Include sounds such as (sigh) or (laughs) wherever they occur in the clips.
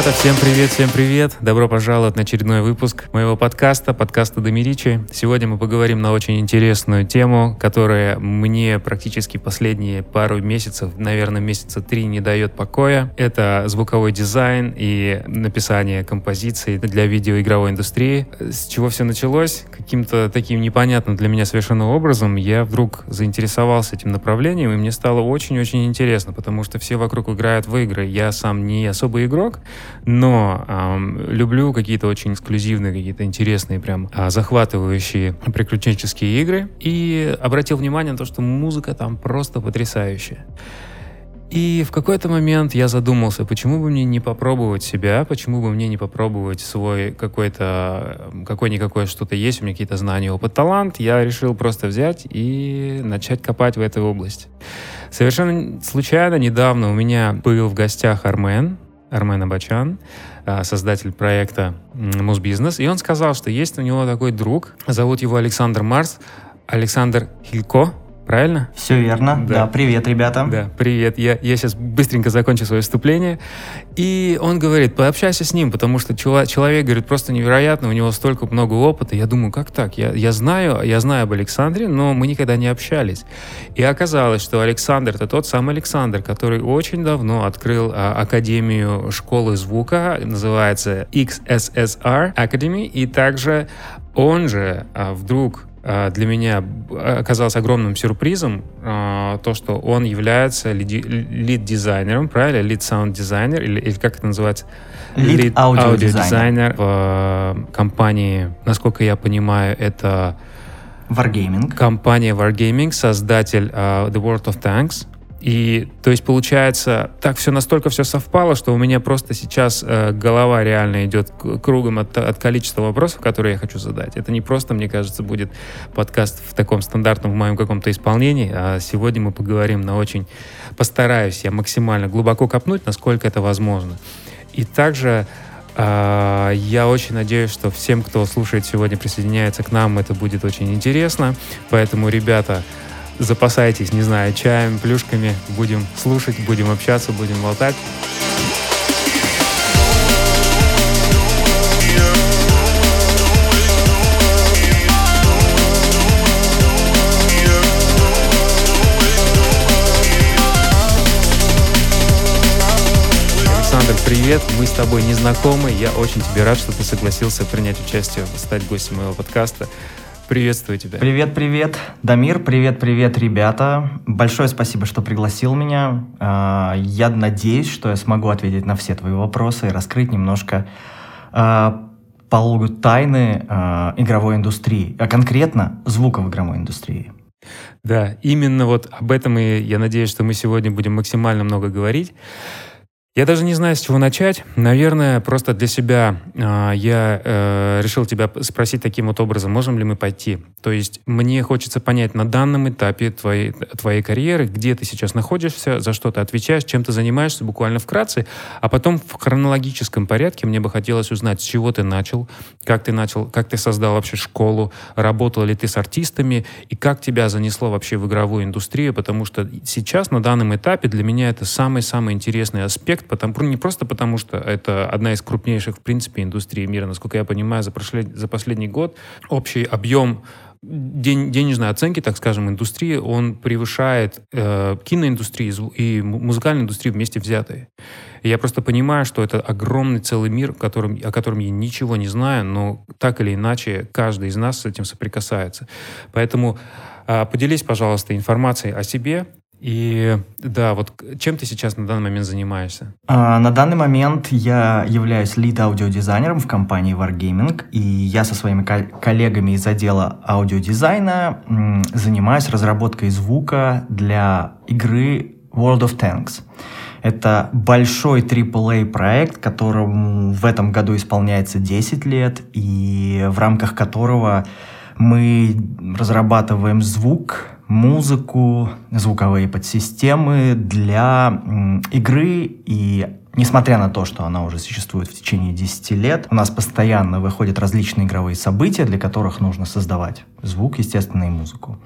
Ребята, всем привет, всем привет! Добро пожаловать на очередной выпуск моего подкаста, подкаста Домиричи. Сегодня мы поговорим на очень интересную тему, которая мне практически последние пару месяцев, наверное, месяца три не дает покоя. Это звуковой дизайн и написание композиций для видеоигровой индустрии. С чего все началось? Каким-то таким непонятным для меня совершенно образом я вдруг заинтересовался этим направлением, и мне стало очень-очень интересно, потому что все вокруг играют в игры. Я сам не особый игрок, но эм, люблю какие-то очень эксклюзивные, какие-то интересные, прям э, захватывающие приключенческие игры. И обратил внимание на то, что музыка там просто потрясающая. И в какой-то момент я задумался, почему бы мне не попробовать себя, почему бы мне не попробовать свой какой-то, какой-никакой что-то есть, у меня какие-то знания, опыт, талант. Я решил просто взять и начать копать в этой области. Совершенно случайно недавно у меня был в гостях Армен, Армен Абачан, а, создатель проекта Музбизнес, и он сказал, что есть у него такой друг, зовут его Александр Марс, Александр Хилько, правильно? Все верно. Да, да привет, ребята. Да, привет. Я, я сейчас быстренько закончу свое выступление. И он говорит, пообщайся с ним, потому что человек, говорит, просто невероятно, у него столько много опыта. Я думаю, как так? Я, я знаю, я знаю об Александре, но мы никогда не общались. И оказалось, что Александр — это тот самый Александр, который очень давно открыл а, Академию школы звука, называется XSSR Academy, и также он же а, вдруг для меня оказалось огромным сюрпризом а, то, что он является lead-дизайнером, правильно? Lead sound designer, или, или как это называется? Lead audio designer в компании, насколько я понимаю, это... Wargaming. Компания Wargaming, создатель uh, The World of Tanks. И то есть получается, так все настолько все совпало, что у меня просто сейчас э, голова реально идет кругом от, от количества вопросов, которые я хочу задать. Это не просто, мне кажется, будет подкаст в таком стандартном в моем каком-то исполнении, а сегодня мы поговорим на очень... Постараюсь я максимально глубоко копнуть, насколько это возможно. И также э, я очень надеюсь, что всем, кто слушает сегодня, присоединяется к нам, это будет очень интересно. Поэтому, ребята, запасайтесь, не знаю, чаем, плюшками. Будем слушать, будем общаться, будем болтать. Александр, привет. Мы с тобой не знакомы. Я очень тебе рад, что ты согласился принять участие, стать гостем моего подкаста. Приветствую тебя. Привет, привет, Дамир, привет, привет, ребята. Большое спасибо, что пригласил меня. А, я надеюсь, что я смогу ответить на все твои вопросы и раскрыть немножко а, пологу тайны а, игровой индустрии, а конкретно звука в игровой индустрии. Да, именно вот об этом и я надеюсь, что мы сегодня будем максимально много говорить. Я даже не знаю, с чего начать. Наверное, просто для себя э, я э, решил тебя спросить таким вот образом, можем ли мы пойти. То есть мне хочется понять на данном этапе твоей, твоей карьеры, где ты сейчас находишься, за что ты отвечаешь, чем ты занимаешься, буквально вкратце, а потом в хронологическом порядке мне бы хотелось узнать, с чего ты начал, как ты начал, как ты создал вообще школу, работал ли ты с артистами и как тебя занесло вообще в игровую индустрию, потому что сейчас на данном этапе для меня это самый-самый интересный аспект эффект, потому, не просто потому, что это одна из крупнейших, в принципе, индустрий мира. Насколько я понимаю, за, прошлый, за последний год общий объем денежной оценки, так скажем, индустрии, он превышает э, киноиндустрию и музыкальную индустрию вместе взятые. И я просто понимаю, что это огромный целый мир, которым, о котором я ничего не знаю, но так или иначе каждый из нас с этим соприкасается. Поэтому э, поделись, пожалуйста, информацией о себе, и да, вот чем ты сейчас на данный момент занимаешься? А, на данный момент я являюсь лид-аудиодизайнером в компании Wargaming, и я со своими коллегами из отдела аудиодизайна м, занимаюсь разработкой звука для игры World of Tanks. Это большой AAA проект, которому в этом году исполняется 10 лет, и в рамках которого мы разрабатываем звук, музыку, звуковые подсистемы для игры и несмотря на то, что она уже существует в течение 10 лет, у нас постоянно выходят различные игровые события, для которых нужно создавать звук, естественно, и музыку.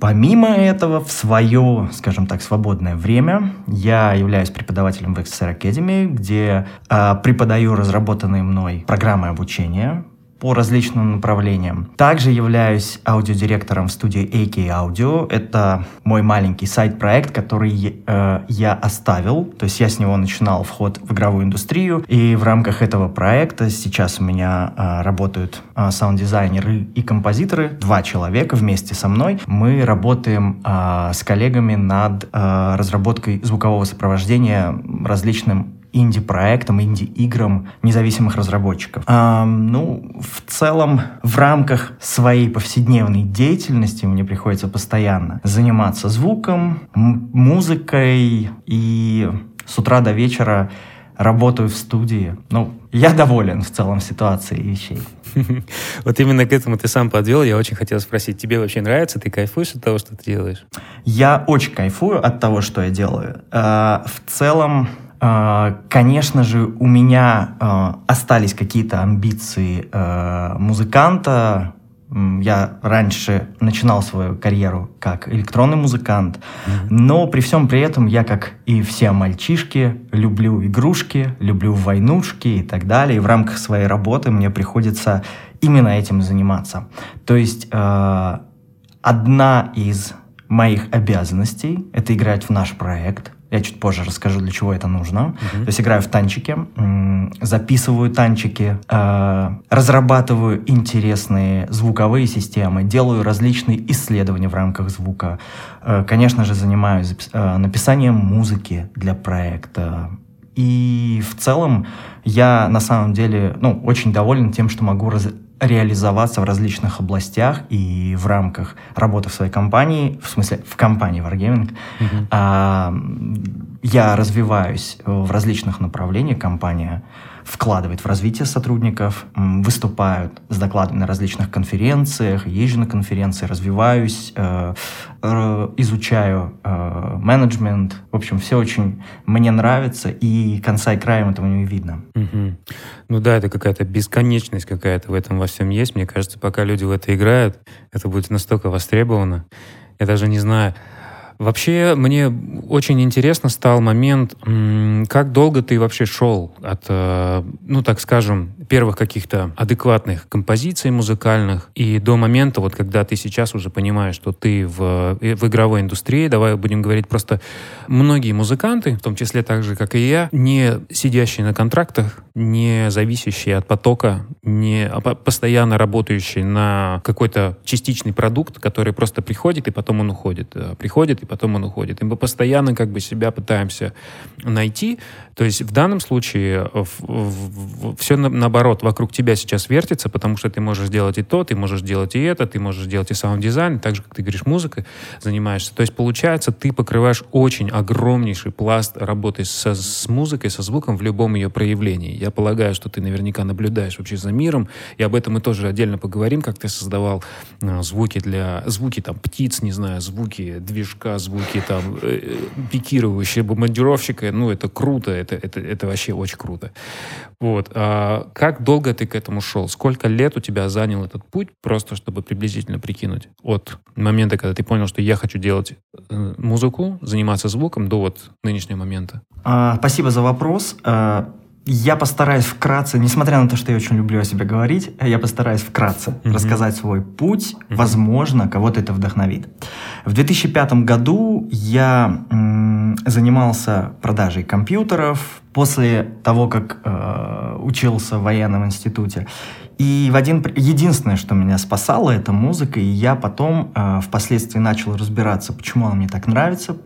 Помимо этого, в свое, скажем так, свободное время я являюсь преподавателем в XSR Academy, где э, преподаю разработанные мной программы обучения, по различным направлениям. Также являюсь аудиодиректором в студии AK Audio. Это мой маленький сайт-проект, который э, я оставил. То есть я с него начинал вход в игровую индустрию. И в рамках этого проекта сейчас у меня э, работают э, саунд-дизайнеры и композиторы. Два человека вместе со мной. Мы работаем э, с коллегами над э, разработкой звукового сопровождения различным инди-проектам, инди-играм независимых разработчиков. А, ну, в целом, в рамках своей повседневной деятельности мне приходится постоянно заниматься звуком, музыкой и с утра до вечера работаю в студии. Ну, я доволен в целом ситуацией вещей. (laughs) Вот именно к этому ты сам подвел. Я очень хотел спросить, тебе вообще нравится? Ты кайфуешь от того, что ты делаешь? Я очень кайфую от того, что я делаю. А, в целом, конечно же, у меня а, остались какие-то амбиции а, музыканта. Я раньше начинал свою карьеру как электронный музыкант, но при всем при этом я, как и все мальчишки, люблю игрушки, люблю войнушки и так далее. И в рамках своей работы мне приходится именно этим заниматься. То есть одна из моих обязанностей — это играть в наш проект — я чуть позже расскажу, для чего это нужно. Uh-huh. То есть играю в танчики, записываю танчики, э, разрабатываю интересные звуковые системы, делаю различные исследования в рамках звука. Э, конечно же, занимаюсь э, написанием музыки для проекта. И в целом я на самом деле ну, очень доволен тем, что могу раз реализоваться в различных областях и в рамках работы в своей компании, в смысле в компании Wargaming, mm-hmm. а, я развиваюсь в различных направлениях. Компания вкладывает в развитие сотрудников, выступают с докладами на различных конференциях, езжу на конференции, развиваюсь, э, изучаю э, менеджмент. В общем, все очень мне нравится, и конца и краем этого не видно. Угу. Ну да, это какая-то бесконечность какая-то в этом во всем есть. Мне кажется, пока люди в это играют, это будет настолько востребовано. Я даже не знаю, Вообще, мне очень интересно стал момент, как долго ты вообще шел от, э, ну, так скажем, первых каких-то адекватных композиций музыкальных и до момента, вот когда ты сейчас уже понимаешь, что ты в, э, в игровой индустрии, давай будем говорить просто, многие музыканты, в том числе так же, как и я, не сидящие на контрактах, не зависящие от потока, не а постоянно работающие на какой-то частичный продукт, который просто приходит и потом он уходит, э, приходит и потом он уходит. И мы постоянно как бы себя пытаемся найти. То есть в данном случае в, в, в, все на, наоборот вокруг тебя сейчас вертится, потому что ты можешь сделать и то, ты можешь делать и это, ты можешь делать и саунд-дизайн, так же, как ты говоришь, музыкой занимаешься. То есть получается, ты покрываешь очень огромнейший пласт работы со, с музыкой, со звуком в любом ее проявлении. Я полагаю, что ты наверняка наблюдаешь вообще за миром, и об этом мы тоже отдельно поговорим, как ты создавал э, звуки для... Звуки там птиц, не знаю, звуки движка, звуки там э, э, пикирующие бомбардировщика, ну, это круто, это, это, это вообще очень круто. Вот. А как долго ты к этому шел? Сколько лет у тебя занял этот путь, просто чтобы приблизительно прикинуть от момента, когда ты понял, что я хочу делать э, музыку, заниматься звуком, до вот нынешнего момента? А, спасибо за вопрос. А, я постараюсь вкратце, несмотря на то, что я очень люблю о себе говорить, я постараюсь вкратце mm-hmm. рассказать свой путь. Mm-hmm. Возможно, кого-то это вдохновит. В 2005 году я м, занимался продажей компьютеров после того, как э, учился в военном институте. И в один, единственное, что меня спасало, это музыка, и я потом э, впоследствии начал разбираться, почему она мне так нравится,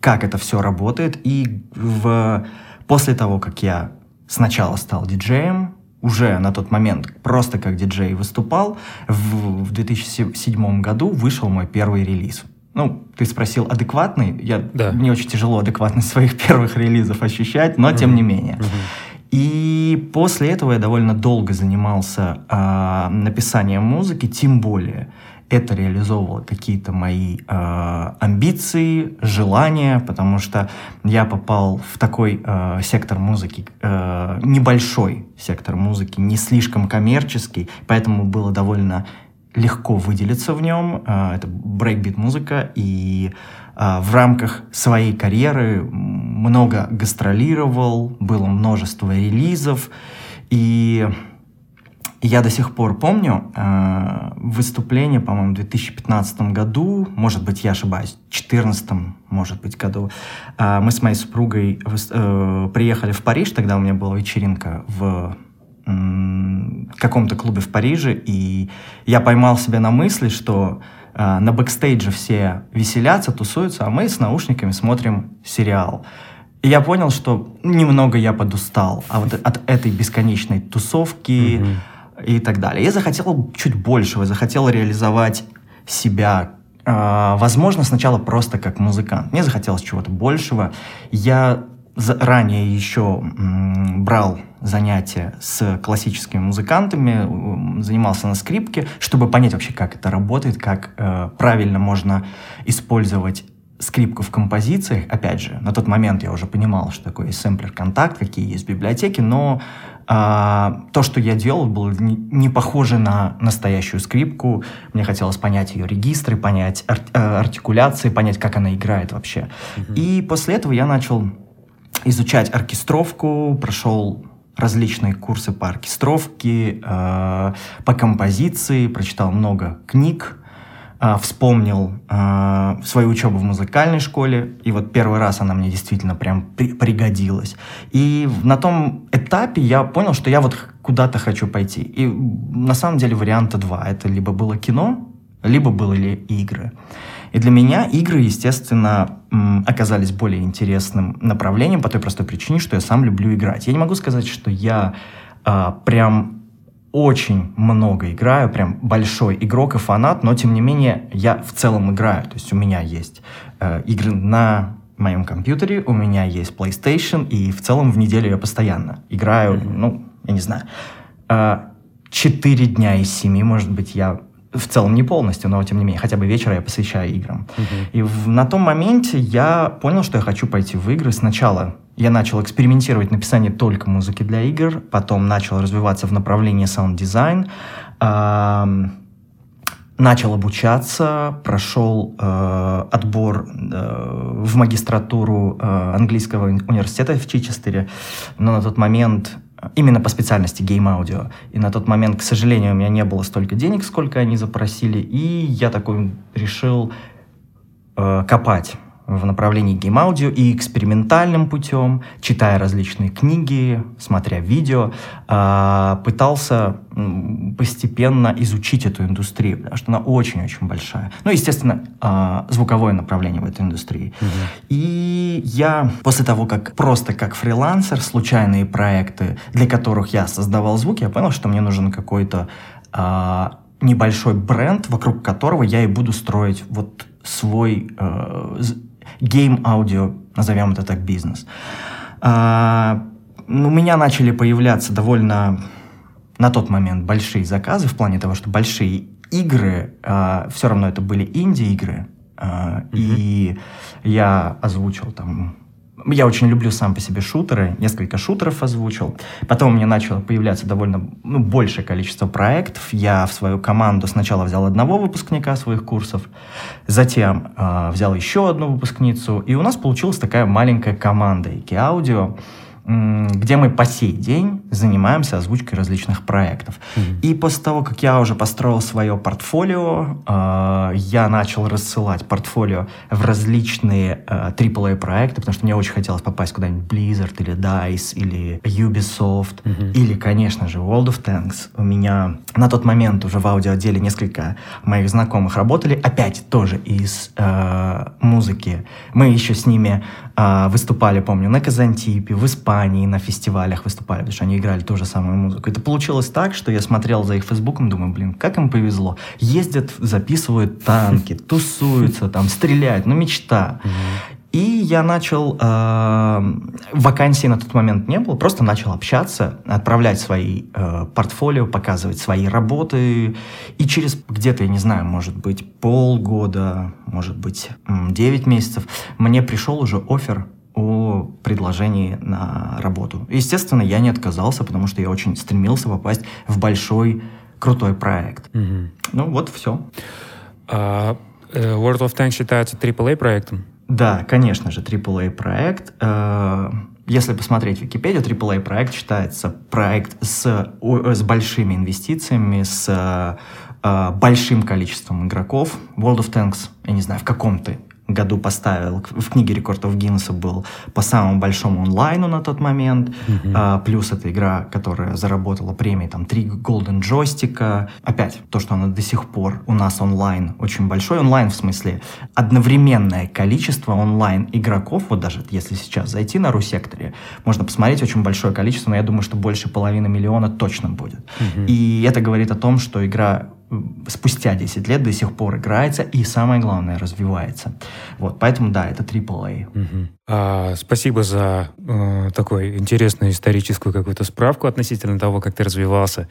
как это все работает, и в, после того, как я сначала стал диджеем, уже на тот момент просто как диджей выступал. В, в 2007 году вышел мой первый релиз. Ну, ты спросил, адекватный? Я, да. Мне очень тяжело адекватность своих (laughs) первых релизов ощущать, но uh-huh. тем не менее. Uh-huh. И после этого я довольно долго занимался э, написанием музыки, тем более это реализовывало какие-то мои э, амбиции, желания, потому что я попал в такой э, сектор музыки, э, небольшой сектор музыки, не слишком коммерческий, поэтому было довольно легко выделиться в нем. Э, это брейкбит музыка, и э, в рамках своей карьеры много гастролировал, было множество релизов, и я до сих пор помню э, выступление, по-моему, в 2015 году, может быть, я ошибаюсь, в 2014, может быть, году. Э, мы с моей супругой э, приехали в Париж, тогда у меня была вечеринка в э, каком-то клубе в Париже, и я поймал себя на мысли, что э, на бэкстейдже все веселятся, тусуются, а мы с наушниками смотрим сериал. И я понял, что немного я подустал а вот от этой бесконечной тусовки, mm-hmm и так далее. Я захотел чуть большего, захотел реализовать себя, э, возможно, сначала просто как музыкант. Мне захотелось чего-то большего. Я ранее еще брал занятия с классическими музыкантами, занимался на скрипке, чтобы понять вообще, как это работает, как э, правильно можно использовать скрипку в композициях. Опять же, на тот момент я уже понимал, что такое сэмплер-контакт, какие есть библиотеки, но а, то, что я делал, было не, похоже на настоящую скрипку. Мне хотелось понять ее регистры, понять ар, э, артикуляции, понять, как она играет вообще. Mm-hmm. И после этого я начал изучать оркестровку, прошел различные курсы по оркестровке, э, по композиции, прочитал много книг вспомнил а, свою учебу в музыкальной школе, и вот первый раз она мне действительно прям при пригодилась. И на том этапе я понял, что я вот куда-то хочу пойти. И на самом деле варианта два. Это либо было кино, либо были игры. И для меня игры, естественно, оказались более интересным направлением по той простой причине, что я сам люблю играть. Я не могу сказать, что я а, прям очень много играю, прям большой игрок и фанат, но тем не менее я в целом играю. То есть у меня есть э, игры на моем компьютере, у меня есть PlayStation, и в целом в неделю я постоянно играю, ну, я не знаю, э, 4 дня из 7, может быть, я в целом не полностью, но тем не менее, хотя бы вечера я посвящаю играм. Uh-huh. И в, на том моменте я понял, что я хочу пойти в игры. Сначала я начал экспериментировать написание только музыки для игр, потом начал развиваться в направлении саунд-дизайн, э, начал обучаться, прошел э, отбор э, в магистратуру э, английского университета в Чичестере, но на тот момент именно по специальности game audio. И на тот момент, к сожалению, у меня не было столько денег, сколько они запросили, и я такой решил э, копать в направлении game audio и экспериментальным путем, читая различные книги, смотря видео, а, пытался постепенно изучить эту индустрию, потому что она очень-очень большая. Ну, естественно, а, звуковое направление в этой индустрии. Угу. И я после того, как просто как фрилансер, случайные проекты, для которых я создавал звуки, я понял, что мне нужен какой-то а, небольшой бренд, вокруг которого я и буду строить вот свой э, game audio, назовем это так, бизнес. А, у меня начали появляться довольно на тот момент большие заказы в плане того, что большие игры, а, все равно это были инди-игры, а, mm-hmm. и я озвучил там я очень люблю сам по себе шутеры, несколько шутеров озвучил. Потом у меня начало появляться довольно ну, большее количество проектов. Я в свою команду сначала взял одного выпускника своих курсов, затем э, взял еще одну выпускницу, и у нас получилась такая маленькая команда Ики Аудио где мы по сей день занимаемся озвучкой различных проектов. Mm-hmm. И после того, как я уже построил свое портфолио, э, я начал рассылать портфолио в различные э, AAA проекты, потому что мне очень хотелось попасть куда-нибудь Blizzard или DICE или Ubisoft mm-hmm. или, конечно же, World of Tanks. У меня на тот момент уже в аудиоотделе несколько моих знакомых работали, опять тоже из э, музыки. Мы еще с ними э, выступали, помню, на Казантипе, в Испании, Испании на фестивалях выступали, потому что они играли ту же самую музыку. Это получилось так, что я смотрел за их фейсбуком, думаю, блин, как им повезло. Ездят, записывают танки, (laughs) тусуются, там, стреляют, ну, мечта. И я начал, э, вакансий на тот момент не было, просто начал общаться, отправлять свои э, портфолио, показывать свои работы. И через где-то, я не знаю, может быть, полгода, может быть, 9 месяцев, мне пришел уже офер о предложении на работу. Естественно, я не отказался, потому что я очень стремился попасть в большой, крутой проект. Угу. Ну вот, все. А, э, World of Tanks считается AAA проектом? Да, конечно же, AAA проект. Э, если посмотреть Википедию, AAA проект считается проект с, с большими инвестициями, с э, большим количеством игроков. World of Tanks, я не знаю, в каком-то году поставил, в книге рекордов Гиннесса был по самому большому онлайну на тот момент, mm-hmm. а, плюс эта игра, которая заработала премии, там, три Golden джойстика. Опять, то, что она до сих пор у нас онлайн очень большой, онлайн в смысле одновременное количество онлайн игроков, вот даже если сейчас зайти на Русекторе, можно посмотреть очень большое количество, но я думаю, что больше половины миллиона точно будет. Mm-hmm. И это говорит о том, что игра спустя 10 лет до сих пор играется и, самое главное, развивается. Вот, поэтому, да, это AAA. Угу. А, спасибо за э, такую интересную историческую какую-то справку относительно того, как ты развивался.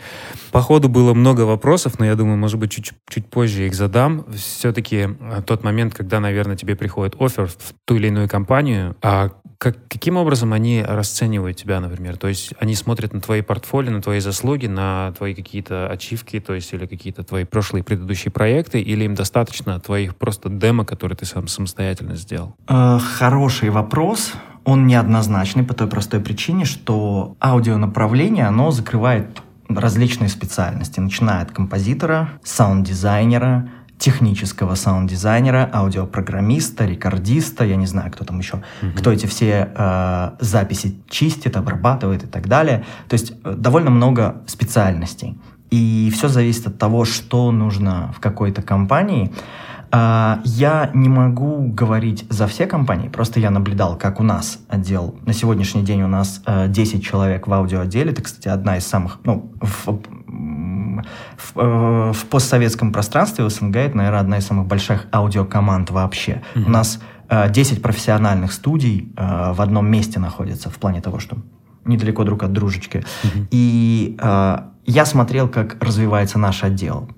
По ходу было много вопросов, но я думаю, может быть, чуть, чуть позже их задам. Все-таки э, тот момент, когда, наверное, тебе приходит офер в ту или иную компанию, а как, каким образом они расценивают тебя, например? То есть они смотрят на твои портфолио, на твои заслуги, на твои какие-то ачивки, то есть или какие-то твои прошлые предыдущие проекты, или им достаточно твоих просто демо, которые ты сам самостоятельно сделал? Э, хороший вопрос. Он неоднозначный по той простой причине, что аудионаправление, оно закрывает различные специальности, начиная от композитора, саунд-дизайнера, технического саунд-дизайнера, аудиопрограммиста, рекордиста, я не знаю, кто там еще, mm-hmm. кто эти все э, записи чистит, обрабатывает и так далее. То есть э, довольно много специальностей. И все зависит от того, что нужно в какой-то компании. Uh, я не могу говорить за все компании, просто я наблюдал, как у нас отдел. На сегодняшний день у нас uh, э, 10 человек в аудиоотделе. Это, кстати, одна из самых, ну, в, в, э, в постсоветском пространстве в СНГ это, наверное, одна из самых больших аудиокоманд вообще. Mm-hmm. У нас э, 10 профессиональных студий э, в одном месте находятся в плане того, что недалеко друг от дружечки. Mm-hmm. И э, я смотрел, как развивается наш отдел.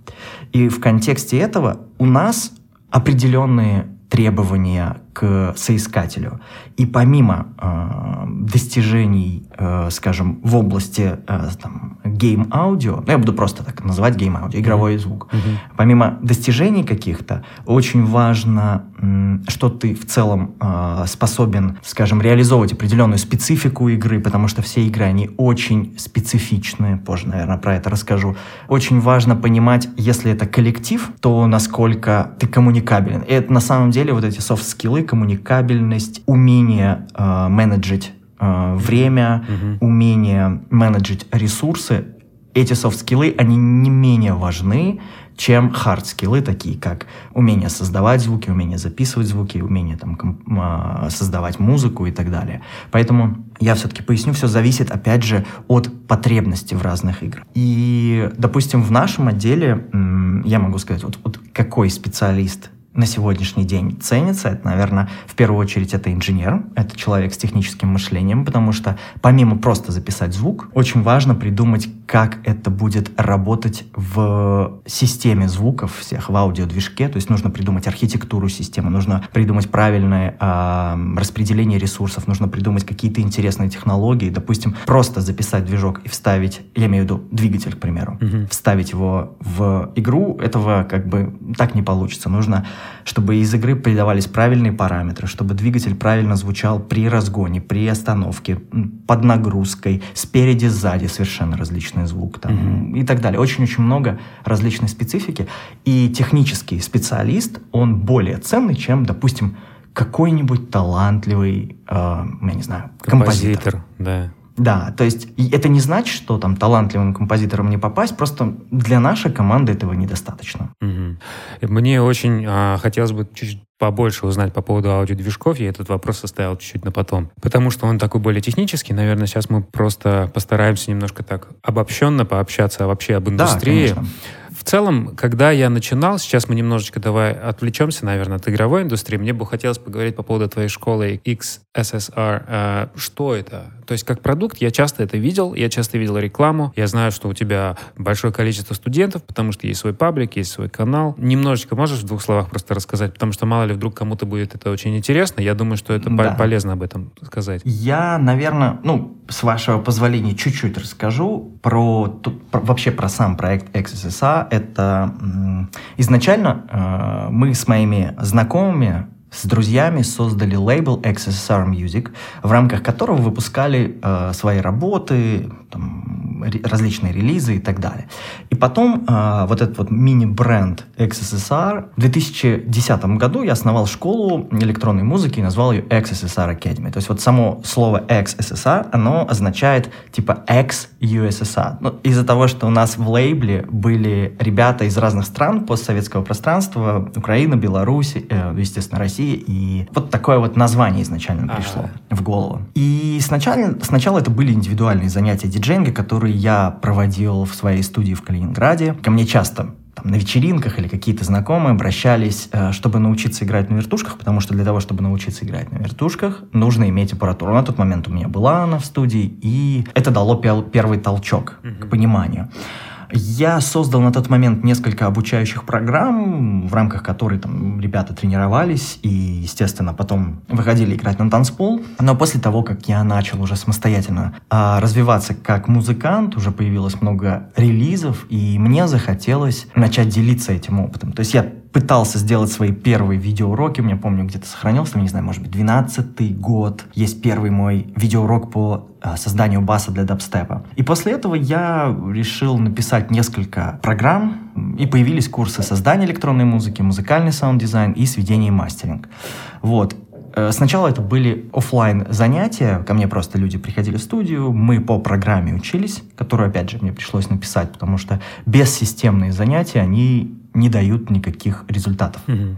И в контексте этого у нас определенные требования к соискателю. И помимо э, достижений, э, скажем, в области э, там, game audio, ну, я буду просто так называть game audio, игровой mm-hmm. звук, mm-hmm. помимо достижений каких-то, очень важно, э, что ты в целом э, способен, скажем, реализовывать определенную специфику игры, потому что все игры, они очень специфичные, позже, наверное, про это расскажу. Очень важно понимать, если это коллектив, то насколько ты коммуникабелен. И это на самом деле вот эти софт-скиллы, коммуникабельность, умение э, менеджить э, время, mm-hmm. умение менеджить ресурсы. Эти софт-скиллы, они не менее важны, чем хард-скиллы, такие как умение создавать звуки, умение записывать звуки, умение там, э, создавать музыку и так далее. Поэтому я все-таки поясню, все зависит, опять же, от потребностей в разных играх. И, допустим, в нашем отделе, я могу сказать, вот, вот какой специалист на сегодняшний день ценится, это, наверное, в первую очередь это инженер, это человек с техническим мышлением, потому что помимо просто записать звук, очень важно придумать, как это будет работать в системе звуков всех, в аудиодвижке, то есть нужно придумать архитектуру системы, нужно придумать правильное э, распределение ресурсов, нужно придумать какие-то интересные технологии, допустим, просто записать движок и вставить, я имею в виду двигатель, к примеру, mm-hmm. вставить его в игру, этого как бы так не получится, нужно чтобы из игры передавались правильные параметры, чтобы двигатель правильно звучал при разгоне, при остановке, под нагрузкой, спереди, сзади совершенно различный звук там, mm-hmm. и так далее. Очень-очень много различной специфики. И технический специалист, он более ценный, чем, допустим, какой-нибудь талантливый, э, я не знаю, композитор. композитор да. Да, то есть это не значит, что там талантливым композитором не попасть, просто для нашей команды этого недостаточно. Угу. Мне очень а, хотелось бы чуть побольше узнать по поводу аудиодвижков, я этот вопрос оставил чуть-чуть на потом. Потому что он такой более технический, наверное, сейчас мы просто постараемся немножко так обобщенно пообщаться вообще об индустрии. Да, в целом, когда я начинал, сейчас мы немножечко давай отвлечемся, наверное, от игровой индустрии, мне бы хотелось поговорить по поводу твоей школы XSSR. А, что это? То есть как продукт я часто это видел, я часто видел рекламу, я знаю, что у тебя большое количество студентов, потому что есть свой паблик, есть свой канал. Немножечко можешь в двух словах просто рассказать, потому что мало ли вдруг кому-то будет это очень интересно. Я думаю, что это да. полезно об этом сказать. Я, наверное, ну, с вашего позволения, чуть-чуть расскажу про, про вообще про сам проект XSSA. Это изначально э, мы с моими знакомыми с друзьями создали лейбл XSR Music, в рамках которого выпускали э, свои работы, там, различные релизы и так далее. И потом э, вот этот вот мини-бренд XSSR в 2010 году я основал школу электронной музыки и назвал ее XSSR Academy. То есть вот само слово XSSR, оно означает типа X-USSR. Ну, из-за того, что у нас в лейбле были ребята из разных стран постсоветского пространства, Украина, Беларусь, э, естественно, Россия, и вот такое вот название изначально пришло А-а-а. в голову. И сначала, сначала это были индивидуальные занятия диджейнга, которые я проводил в своей студии в Калининграде. Ко мне часто там, на вечеринках или какие-то знакомые обращались, э, чтобы научиться играть на вертушках, потому что для того, чтобы научиться играть на вертушках, нужно иметь аппаратуру. На тот момент у меня была она в студии, и это дало первый толчок mm-hmm. к пониманию. Я создал на тот момент несколько обучающих программ, в рамках которой там ребята тренировались и, естественно, потом выходили играть на танцпол. Но после того, как я начал уже самостоятельно а, развиваться как музыкант, уже появилось много релизов, и мне захотелось начать делиться этим опытом. То есть я пытался сделать свои первые видеоуроки, у меня, помню, где-то сохранился, не знаю, может быть, 12 год. Есть первый мой видеоурок по а, созданию баса для дабстепа. И после этого я решил написать несколько программ, и появились курсы создания электронной музыки, музыкальный саунд-дизайн и сведение и мастеринг. Вот. Э, сначала это были офлайн занятия, ко мне просто люди приходили в студию, мы по программе учились, которую, опять же, мне пришлось написать, потому что бессистемные занятия, они не дают никаких результатов. Mm-hmm.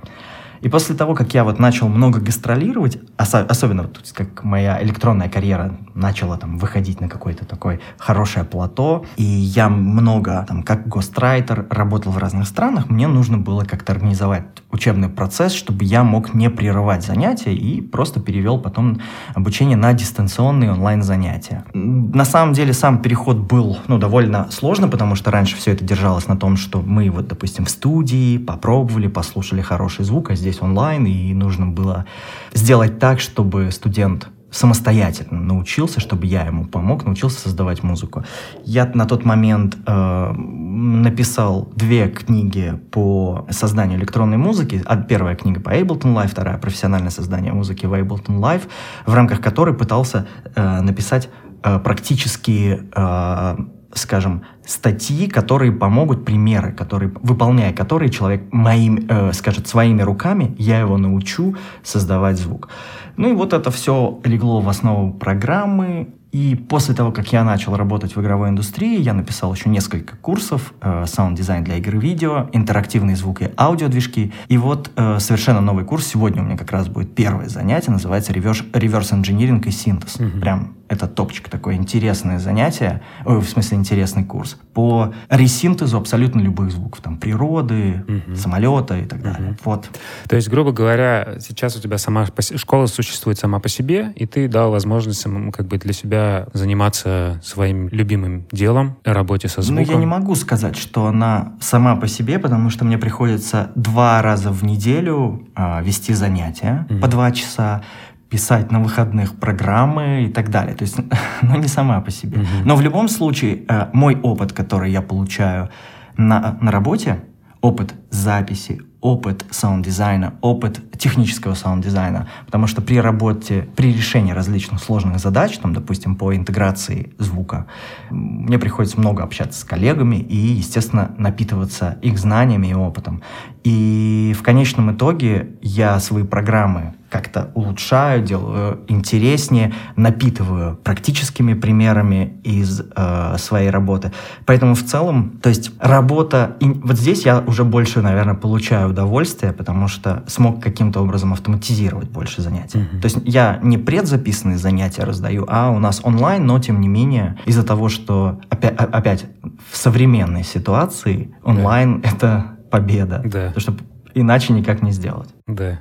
И после того, как я вот начал много гастролировать, ос- особенно вот, как моя электронная карьера начала там выходить на какое-то такое хорошее плато, и я много там как гострайтер работал в разных странах, мне нужно было как-то организовать учебный процесс, чтобы я мог не прерывать занятия и просто перевел потом обучение на дистанционные онлайн-занятия. На самом деле сам переход был ну, довольно сложно, потому что раньше все это держалось на том, что мы вот, допустим, в студии попробовали, послушали хороший звук, а здесь онлайн, и нужно было сделать так, чтобы студент самостоятельно научился, чтобы я ему помог, научился создавать музыку. Я на тот момент э, написал две книги по созданию электронной музыки. Первая книга по Ableton Live, вторая профессиональное создание музыки в Ableton Live, в рамках которой пытался э, написать э, практически э, скажем, статьи, которые помогут, примеры, которые, выполняя которые человек моим, э, скажет, своими руками, я его научу создавать звук. Ну и вот это все легло в основу программы, и после того, как я начал работать в игровой индустрии, я написал еще несколько курсов, э, саунд-дизайн для игр и видео, интерактивные звуки, аудиодвижки. И вот э, совершенно новый курс, сегодня у меня как раз будет первое занятие, называется реверс-инжиниринг и синтез. Угу. Прям это топчик, такое интересное занятие, ой, в смысле интересный курс, по ресинтезу абсолютно любых звуков, там, природы, угу. самолета и так далее. Угу. Вот. То есть, грубо говоря, сейчас у тебя сама школа существует сама по себе, и ты дал возможность как бы для себя заниматься своим любимым делом, работе со звуком. Ну, я не могу сказать, что она сама по себе, потому что мне приходится два раза в неделю э, вести занятия угу. по два часа, писать на выходных программы и так далее. То есть, (laughs) ну, не сама по себе. Угу. Но в любом случае, э, мой опыт, который я получаю на, на работе, опыт записи, опыт саунд-дизайна, опыт технического саунд-дизайна, потому что при работе, при решении различных сложных задач, там, допустим, по интеграции звука, мне приходится много общаться с коллегами и, естественно, напитываться их знаниями и опытом. И в конечном итоге я свои программы как-то улучшаю, делаю интереснее, напитываю практическими примерами из э, своей работы. Поэтому в целом, то есть работа, и вот здесь я уже больше, наверное, получаю удовольствие, потому что смог каким-то образом автоматизировать больше занятий. Mm-hmm. То есть я не предзаписанные занятия раздаю, а у нас онлайн, но тем не менее из-за того, что опять, опять в современной ситуации онлайн yeah. это победа. Да. Потому что иначе никак не сделать. Да.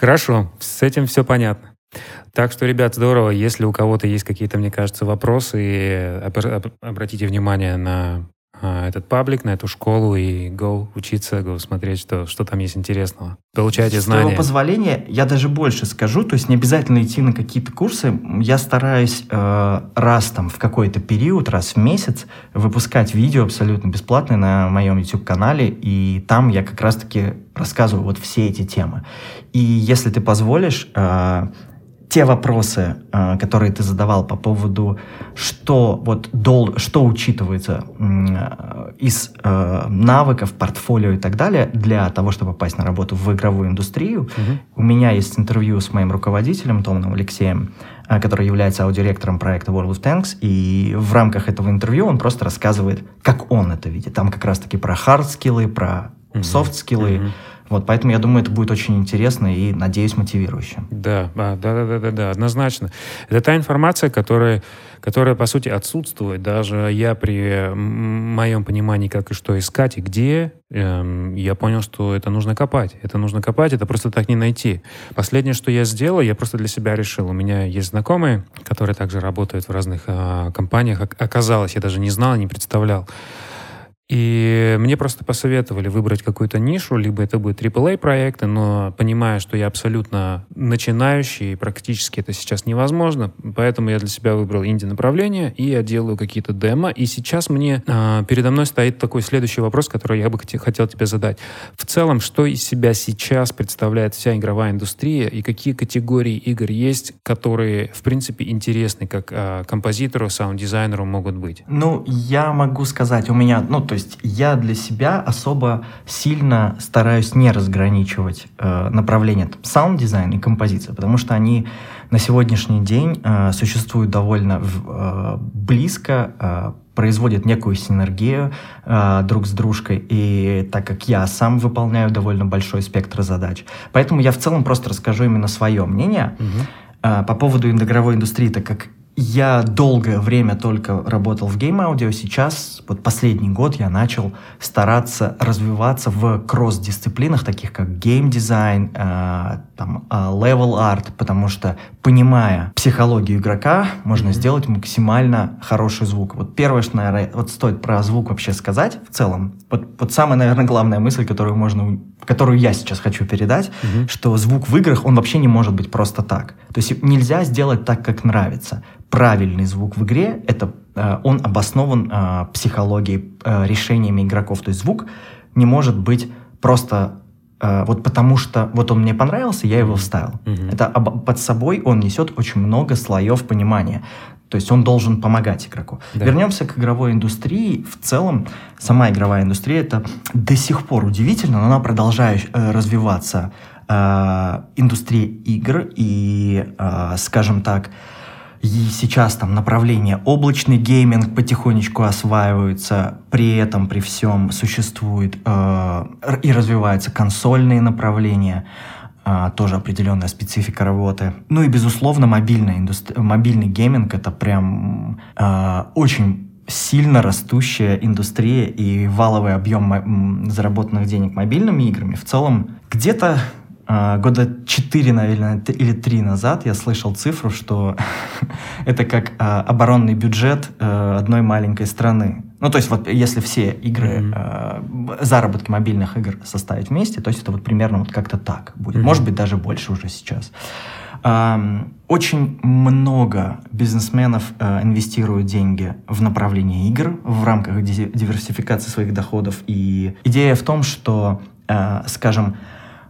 Хорошо, с этим все понятно. Так что, ребят, здорово. Если у кого-то есть какие-то, мне кажется, вопросы, обратите внимание на этот паблик, на эту школу и go учиться, go смотреть, что, что там есть интересного. Получайте знания. С твоего позволения я даже больше скажу, то есть не обязательно идти на какие-то курсы. Я стараюсь э, раз там в какой-то период, раз в месяц выпускать видео абсолютно бесплатные на моем YouTube-канале, и там я как раз-таки рассказываю вот все эти темы. И если ты позволишь, э, те вопросы, э, которые ты задавал по поводу, что, вот, дол, что учитывается э, из э, навыков, портфолио и так далее для того, чтобы попасть на работу в игровую индустрию. Угу. У меня есть интервью с моим руководителем Томановым Алексеем, который является аудиодиректором проекта World of Tanks, и в рамках этого интервью он просто рассказывает, как он это видит. Там как раз-таки про хард-скиллы, про софт-скиллы, угу. Вот, поэтому я думаю, это будет очень интересно и, надеюсь, мотивирующе. Да, да, да, да, да, да, однозначно. Это та информация, которая, которая, по сути, отсутствует. Даже я при моем понимании, как и что искать и где, эм, я понял, что это нужно копать. Это нужно копать, это просто так не найти. Последнее, что я сделал, я просто для себя решил. У меня есть знакомые, которые также работают в разных э, компаниях. Оказалось, я даже не знал, не представлял. И мне просто посоветовали выбрать какую-то нишу, либо это будет AAA проекты, но понимая, что я абсолютно начинающий, практически это сейчас невозможно, поэтому я для себя выбрал инди-направление, и я делаю какие-то демо. И сейчас мне э, передо мной стоит такой следующий вопрос, который я бы хотел тебе задать. В целом, что из себя сейчас представляет вся игровая индустрия, и какие категории игр есть, которые, в принципе, интересны как э, композитору, саунд-дизайнеру могут быть? Ну, я могу сказать, у меня, ну, то есть есть я для себя особо сильно стараюсь не разграничивать э, направления саунд-дизайн и композиция, потому что они на сегодняшний день э, существуют довольно э, близко, э, производят некую синергию э, друг с дружкой, и так как я сам выполняю довольно большой спектр задач, поэтому я в целом просто расскажу именно свое мнение. Угу. Э, по поводу игровой индустрии, так как я долгое время только работал в game audio, сейчас, вот последний год, я начал стараться развиваться в кросс-дисциплинах, таких как гейм-дизайн, э, там, э, level art, потому что, понимая психологию игрока, можно mm-hmm. сделать максимально хороший звук. Вот первое, что, наверное, вот стоит про звук вообще сказать в целом, вот, вот самая, наверное, главная мысль, которую можно которую я сейчас хочу передать, угу. что звук в играх, он вообще не может быть просто так. То есть нельзя сделать так, как нравится правильный звук в игре, это э, он обоснован э, психологией, э, решениями игроков. То есть звук не может быть просто вот потому что вот он мне понравился, я его вставил. Mm-hmm. Это под собой он несет очень много слоев понимания. То есть он должен помогать игроку. Да. Вернемся к игровой индустрии. В целом, сама игровая индустрия это до сих пор удивительно, но она продолжает э, развиваться. Э, индустрия игр и, э, скажем так, и сейчас там направление облачный гейминг потихонечку осваиваются, при этом, при всем существует э, и развиваются консольные направления, э, тоже определенная специфика работы. Ну и, безусловно, мобильная индустри... мобильный гейминг — это прям э, очень сильно растущая индустрия и валовый объем заработанных денег мобильными играми в целом где-то а, года 4, наверное, или 3 назад я слышал цифру, что (laughs) это как а, оборонный бюджет а, одной маленькой страны. Ну, то есть вот если все игры, mm-hmm. а, заработки мобильных игр составить вместе, то есть это вот примерно вот как-то так будет. Mm-hmm. Может быть, даже больше уже сейчас. А, очень много бизнесменов а, инвестируют деньги в направление игр в рамках диверсификации своих доходов. И идея в том, что, а, скажем,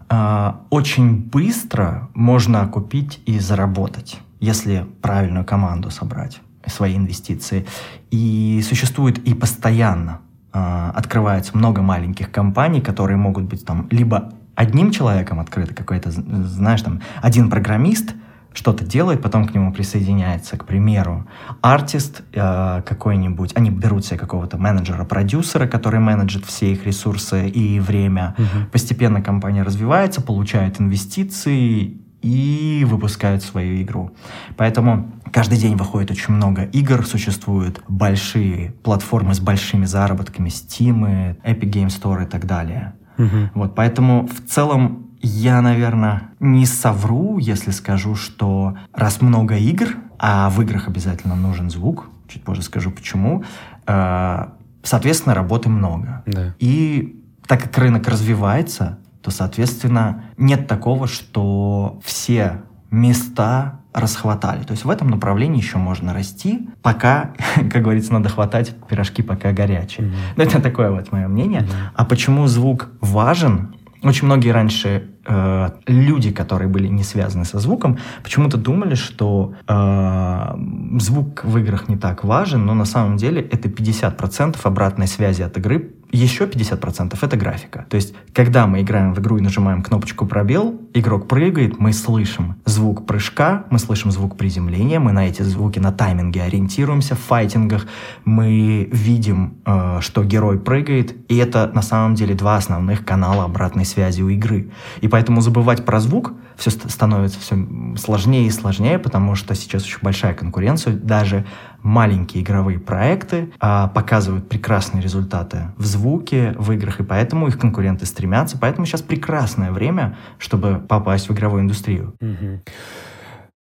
а, очень быстро можно купить и заработать, если правильную команду собрать, свои инвестиции. И существует и постоянно а, открывается много маленьких компаний, которые могут быть там либо одним человеком открыто, какой-то, знаешь, там, один программист что-то делает, потом к нему присоединяется, к примеру, артист э, какой-нибудь, они берут себе какого-то менеджера-продюсера, который менеджит все их ресурсы и время. Угу. Постепенно компания развивается, получает инвестиции и выпускают свою игру. Поэтому каждый день выходит очень много игр, существуют большие платформы с большими заработками, Steam, Epic Game Store и так далее. Угу. Вот, поэтому в целом я, наверное, не совру, если скажу, что раз много игр, а в играх обязательно нужен звук, чуть позже скажу почему, э, соответственно, работы много. Да. И так как рынок развивается, то, соответственно, нет такого, что все места расхватали. То есть в этом направлении еще можно расти, пока, (laughs) как говорится, надо хватать пирожки, пока горячие. Mm-hmm. Ну, это такое вот мое мнение. Mm-hmm. А почему звук важен? Очень многие раньше э, люди, которые были не связаны со звуком, почему-то думали, что э, звук в играх не так важен, но на самом деле это 50% обратной связи от игры еще 50% это графика. То есть, когда мы играем в игру и нажимаем кнопочку пробел, игрок прыгает, мы слышим звук прыжка, мы слышим звук приземления, мы на эти звуки на тайминге ориентируемся в файтингах, мы видим, э, что герой прыгает, и это на самом деле два основных канала обратной связи у игры. И поэтому забывать про звук все становится все сложнее и сложнее, потому что сейчас очень большая конкуренция, даже маленькие игровые проекты а, показывают прекрасные результаты в звуке, в играх, и поэтому их конкуренты стремятся. Поэтому сейчас прекрасное время, чтобы попасть в игровую индустрию. Угу.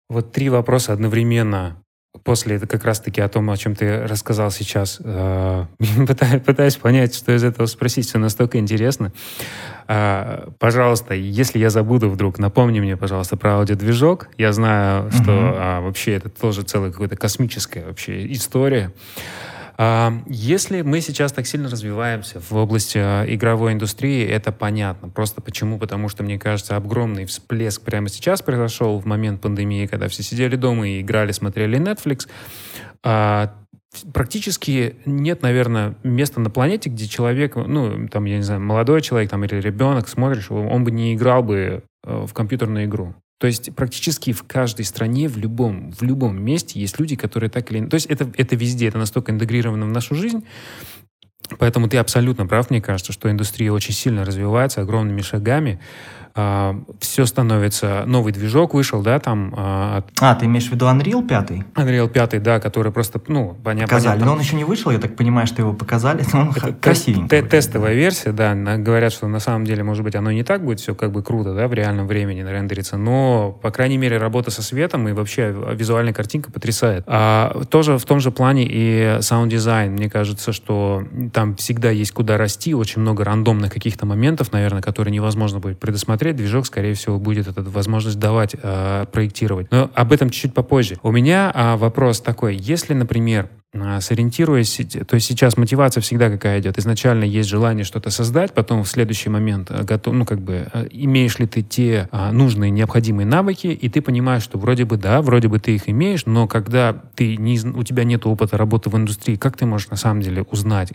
Вот три вопроса одновременно после это как раз-таки о том, о чем ты рассказал сейчас, э, (laughs) пытаюсь понять, что из этого спросить, все настолько интересно. Э, пожалуйста, если я забуду вдруг, напомни мне, пожалуйста, про аудиодвижок. Я знаю, что mm вообще это тоже целая какая-то космическая вообще история. А, если мы сейчас так сильно развиваемся в области а, игровой индустрии, это понятно. Просто почему? Потому что, мне кажется, огромный всплеск прямо сейчас произошел в момент пандемии, когда все сидели дома и играли, смотрели Netflix. А, практически нет, наверное, места на планете, где человек, ну, там, я не знаю, молодой человек там, или ребенок, смотришь, он бы не играл бы э, в компьютерную игру. То есть практически в каждой стране, в любом, в любом месте есть люди, которые так или иначе... То есть это, это везде, это настолько интегрировано в нашу жизнь, Поэтому ты абсолютно прав, мне кажется, что индустрия очень сильно развивается огромными шагами. А, все становится... Новый движок вышел, да, там... А, от... а, ты имеешь в виду Unreal 5? Unreal 5, да, который просто, ну, понятно... Показали, но он еще не вышел, я так понимаю, что его показали, но он Это красивенький. Тестовая версия, да, говорят, что на самом деле, может быть, оно не так будет все как бы круто, да, в реальном времени рендерится, но, по крайней мере, работа со светом и вообще визуальная картинка потрясает. А тоже в том же плане и саунд-дизайн. Мне кажется, что там всегда есть куда расти, очень много рандомных каких-то моментов, наверное, которые невозможно будет предусмотреть, движок, скорее всего, будет эту возможность давать э, проектировать. Но об этом чуть-чуть попозже. У меня э, вопрос такой. Если, например, сориентируясь, то есть сейчас мотивация всегда какая идет. Изначально есть желание что-то создать, потом в следующий момент э, готов, ну как бы э, имеешь ли ты те а, нужные необходимые навыки, и ты понимаешь, что вроде бы да, вроде бы ты их имеешь, но когда ты не, у тебя нет опыта работы в индустрии, как ты можешь на самом деле узнать,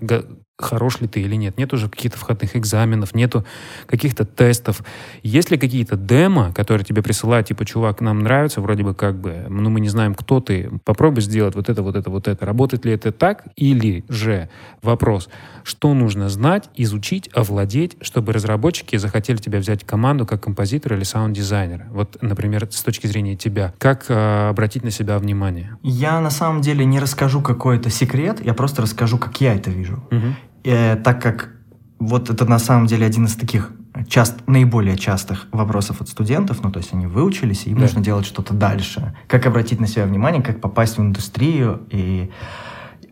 хорош ли ты или нет. Нет уже каких-то входных экзаменов, нету каких-то тестов. Есть ли какие-то демо, которые тебе присылают, типа, чувак, нам нравится, вроде бы как бы, ну мы не знаем, кто ты, попробуй сделать вот это, вот это, вот это. Работает ли это так? Или же вопрос, что нужно знать, изучить, овладеть, чтобы разработчики захотели тебя взять в команду как композитора или саунд-дизайнера? Вот, например, с точки зрения тебя. Как э, обратить на себя внимание? Я на самом деле не расскажу какой-то секрет, я просто расскажу, как я это вижу. Угу э, так как вот это на самом деле один из таких часто наиболее частых вопросов от студентов, ну, то есть они выучились, и им да. нужно делать что-то дальше. Как обратить на себя внимание, как попасть в индустрию. И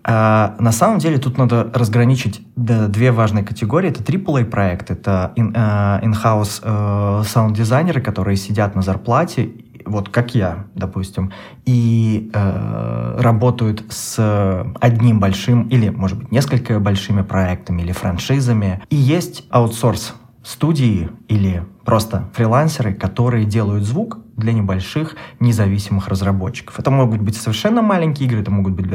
а, на самом деле тут надо разграничить да, две важные категории. Это AAA проект, это in, uh, in-house uh, саунд-дизайнеры, которые сидят на зарплате вот как я, допустим, и э, работают с одним большим или, может быть, несколько большими проектами или франшизами. И есть аутсорс студии или просто фрилансеры, которые делают звук для небольших независимых разработчиков. Это могут быть совершенно маленькие игры, это могут быть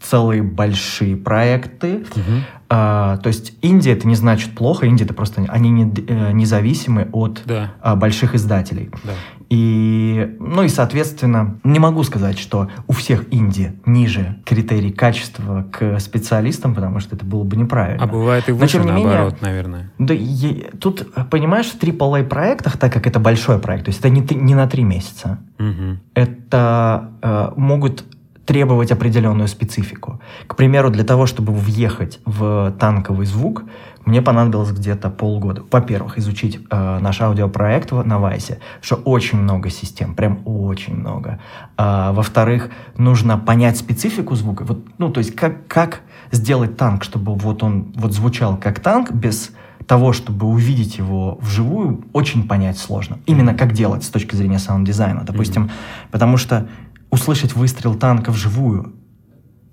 целые большие проекты. Угу. А, то есть Индия это не значит плохо, Индия это просто они не, э, независимы от да. а, больших издателей. Да. И, ну и, соответственно, не могу сказать, что у всех Индии ниже критерий качества к специалистам, потому что это было бы неправильно. А бывает и выше, Но, наоборот, менее, наверное. Да, е, тут, понимаешь, в AAA проектах, так как это большой проект, то есть это не, не на три месяца, угу. это э, могут требовать определенную специфику. К примеру, для того, чтобы въехать в танковый звук, мне понадобилось где-то полгода. Во-первых, изучить э, наш аудиопроект на Wwise е, что очень много систем, прям очень много. А, во-вторых, нужно понять специфику звука. Вот, ну, то есть как, как сделать танк, чтобы вот он вот звучал как танк без того, чтобы увидеть его вживую, очень понять сложно. Именно как делать с точки зрения саунд-дизайна, допустим. Mm-hmm. Потому что услышать выстрел танка вживую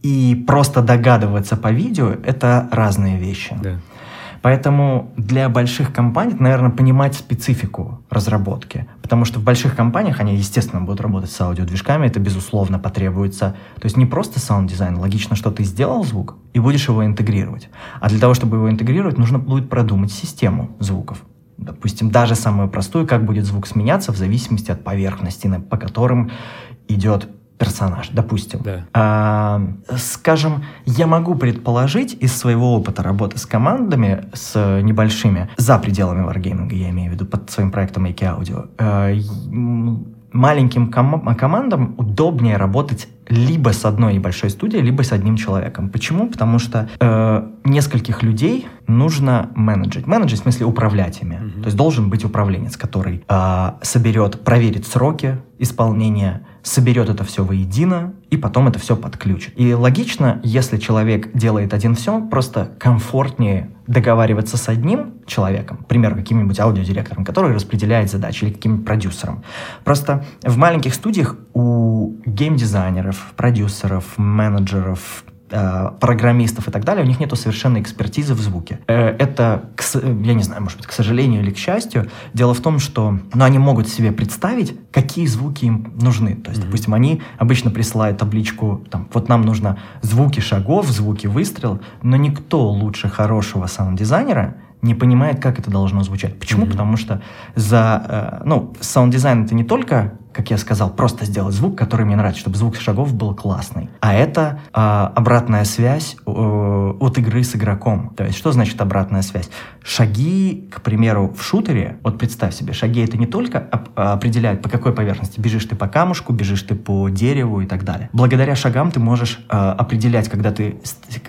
и просто догадываться по видео — это разные вещи. Да. Поэтому для больших компаний, наверное, понимать специфику разработки. Потому что в больших компаниях они, естественно, будут работать с аудиодвижками, это, безусловно, потребуется. То есть не просто саунд-дизайн, логично, что ты сделал звук и будешь его интегрировать. А для того, чтобы его интегрировать, нужно будет продумать систему звуков. Допустим, даже самую простую, как будет звук сменяться в зависимости от поверхности, по которым идет персонаж, допустим. Да. А, скажем, я могу предположить из своего опыта работы с командами, с небольшими, за пределами Wargaming, я имею в виду, под своим проектом Make Audio, а, маленьким ком- командам удобнее работать либо с одной небольшой студией, либо с одним человеком. Почему? Потому что э, нескольких людей нужно менеджить. Менеджить в смысле управлять ими. Mm-hmm. То есть должен быть управленец, который э, соберет, проверит сроки исполнения, соберет это все воедино и потом это все подключит. И логично, если человек делает один все, просто комфортнее договариваться с одним человеком, к примеру, каким-нибудь аудиодиректором, который распределяет задачи, или каким-нибудь продюсером. Просто в маленьких студиях у геймдизайнеров, продюсеров, менеджеров, программистов и так далее, у них нету совершенно экспертизы в звуке. Э, это, я не знаю, может быть, к сожалению или к счастью, дело в том, что ну, они могут себе представить, какие звуки им нужны. То есть, mm-hmm. допустим, они обычно присылают табличку, там, вот нам нужно звуки шагов, звуки выстрел, но никто лучше хорошего саунд-дизайнера не понимает, как это должно звучать. Почему? Mm-hmm. Потому что за, э, ну, саунд-дизайн это не только как я сказал, просто сделать звук, который мне нравится, чтобы звук шагов был классный. А это э, обратная связь э, от игры с игроком. То есть, что значит обратная связь? Шаги, к примеру, в шутере, вот представь себе, шаги это не только оп- определяют, по какой поверхности. Бежишь ты по камушку, бежишь ты по дереву и так далее. Благодаря шагам ты можешь э, определять, когда ты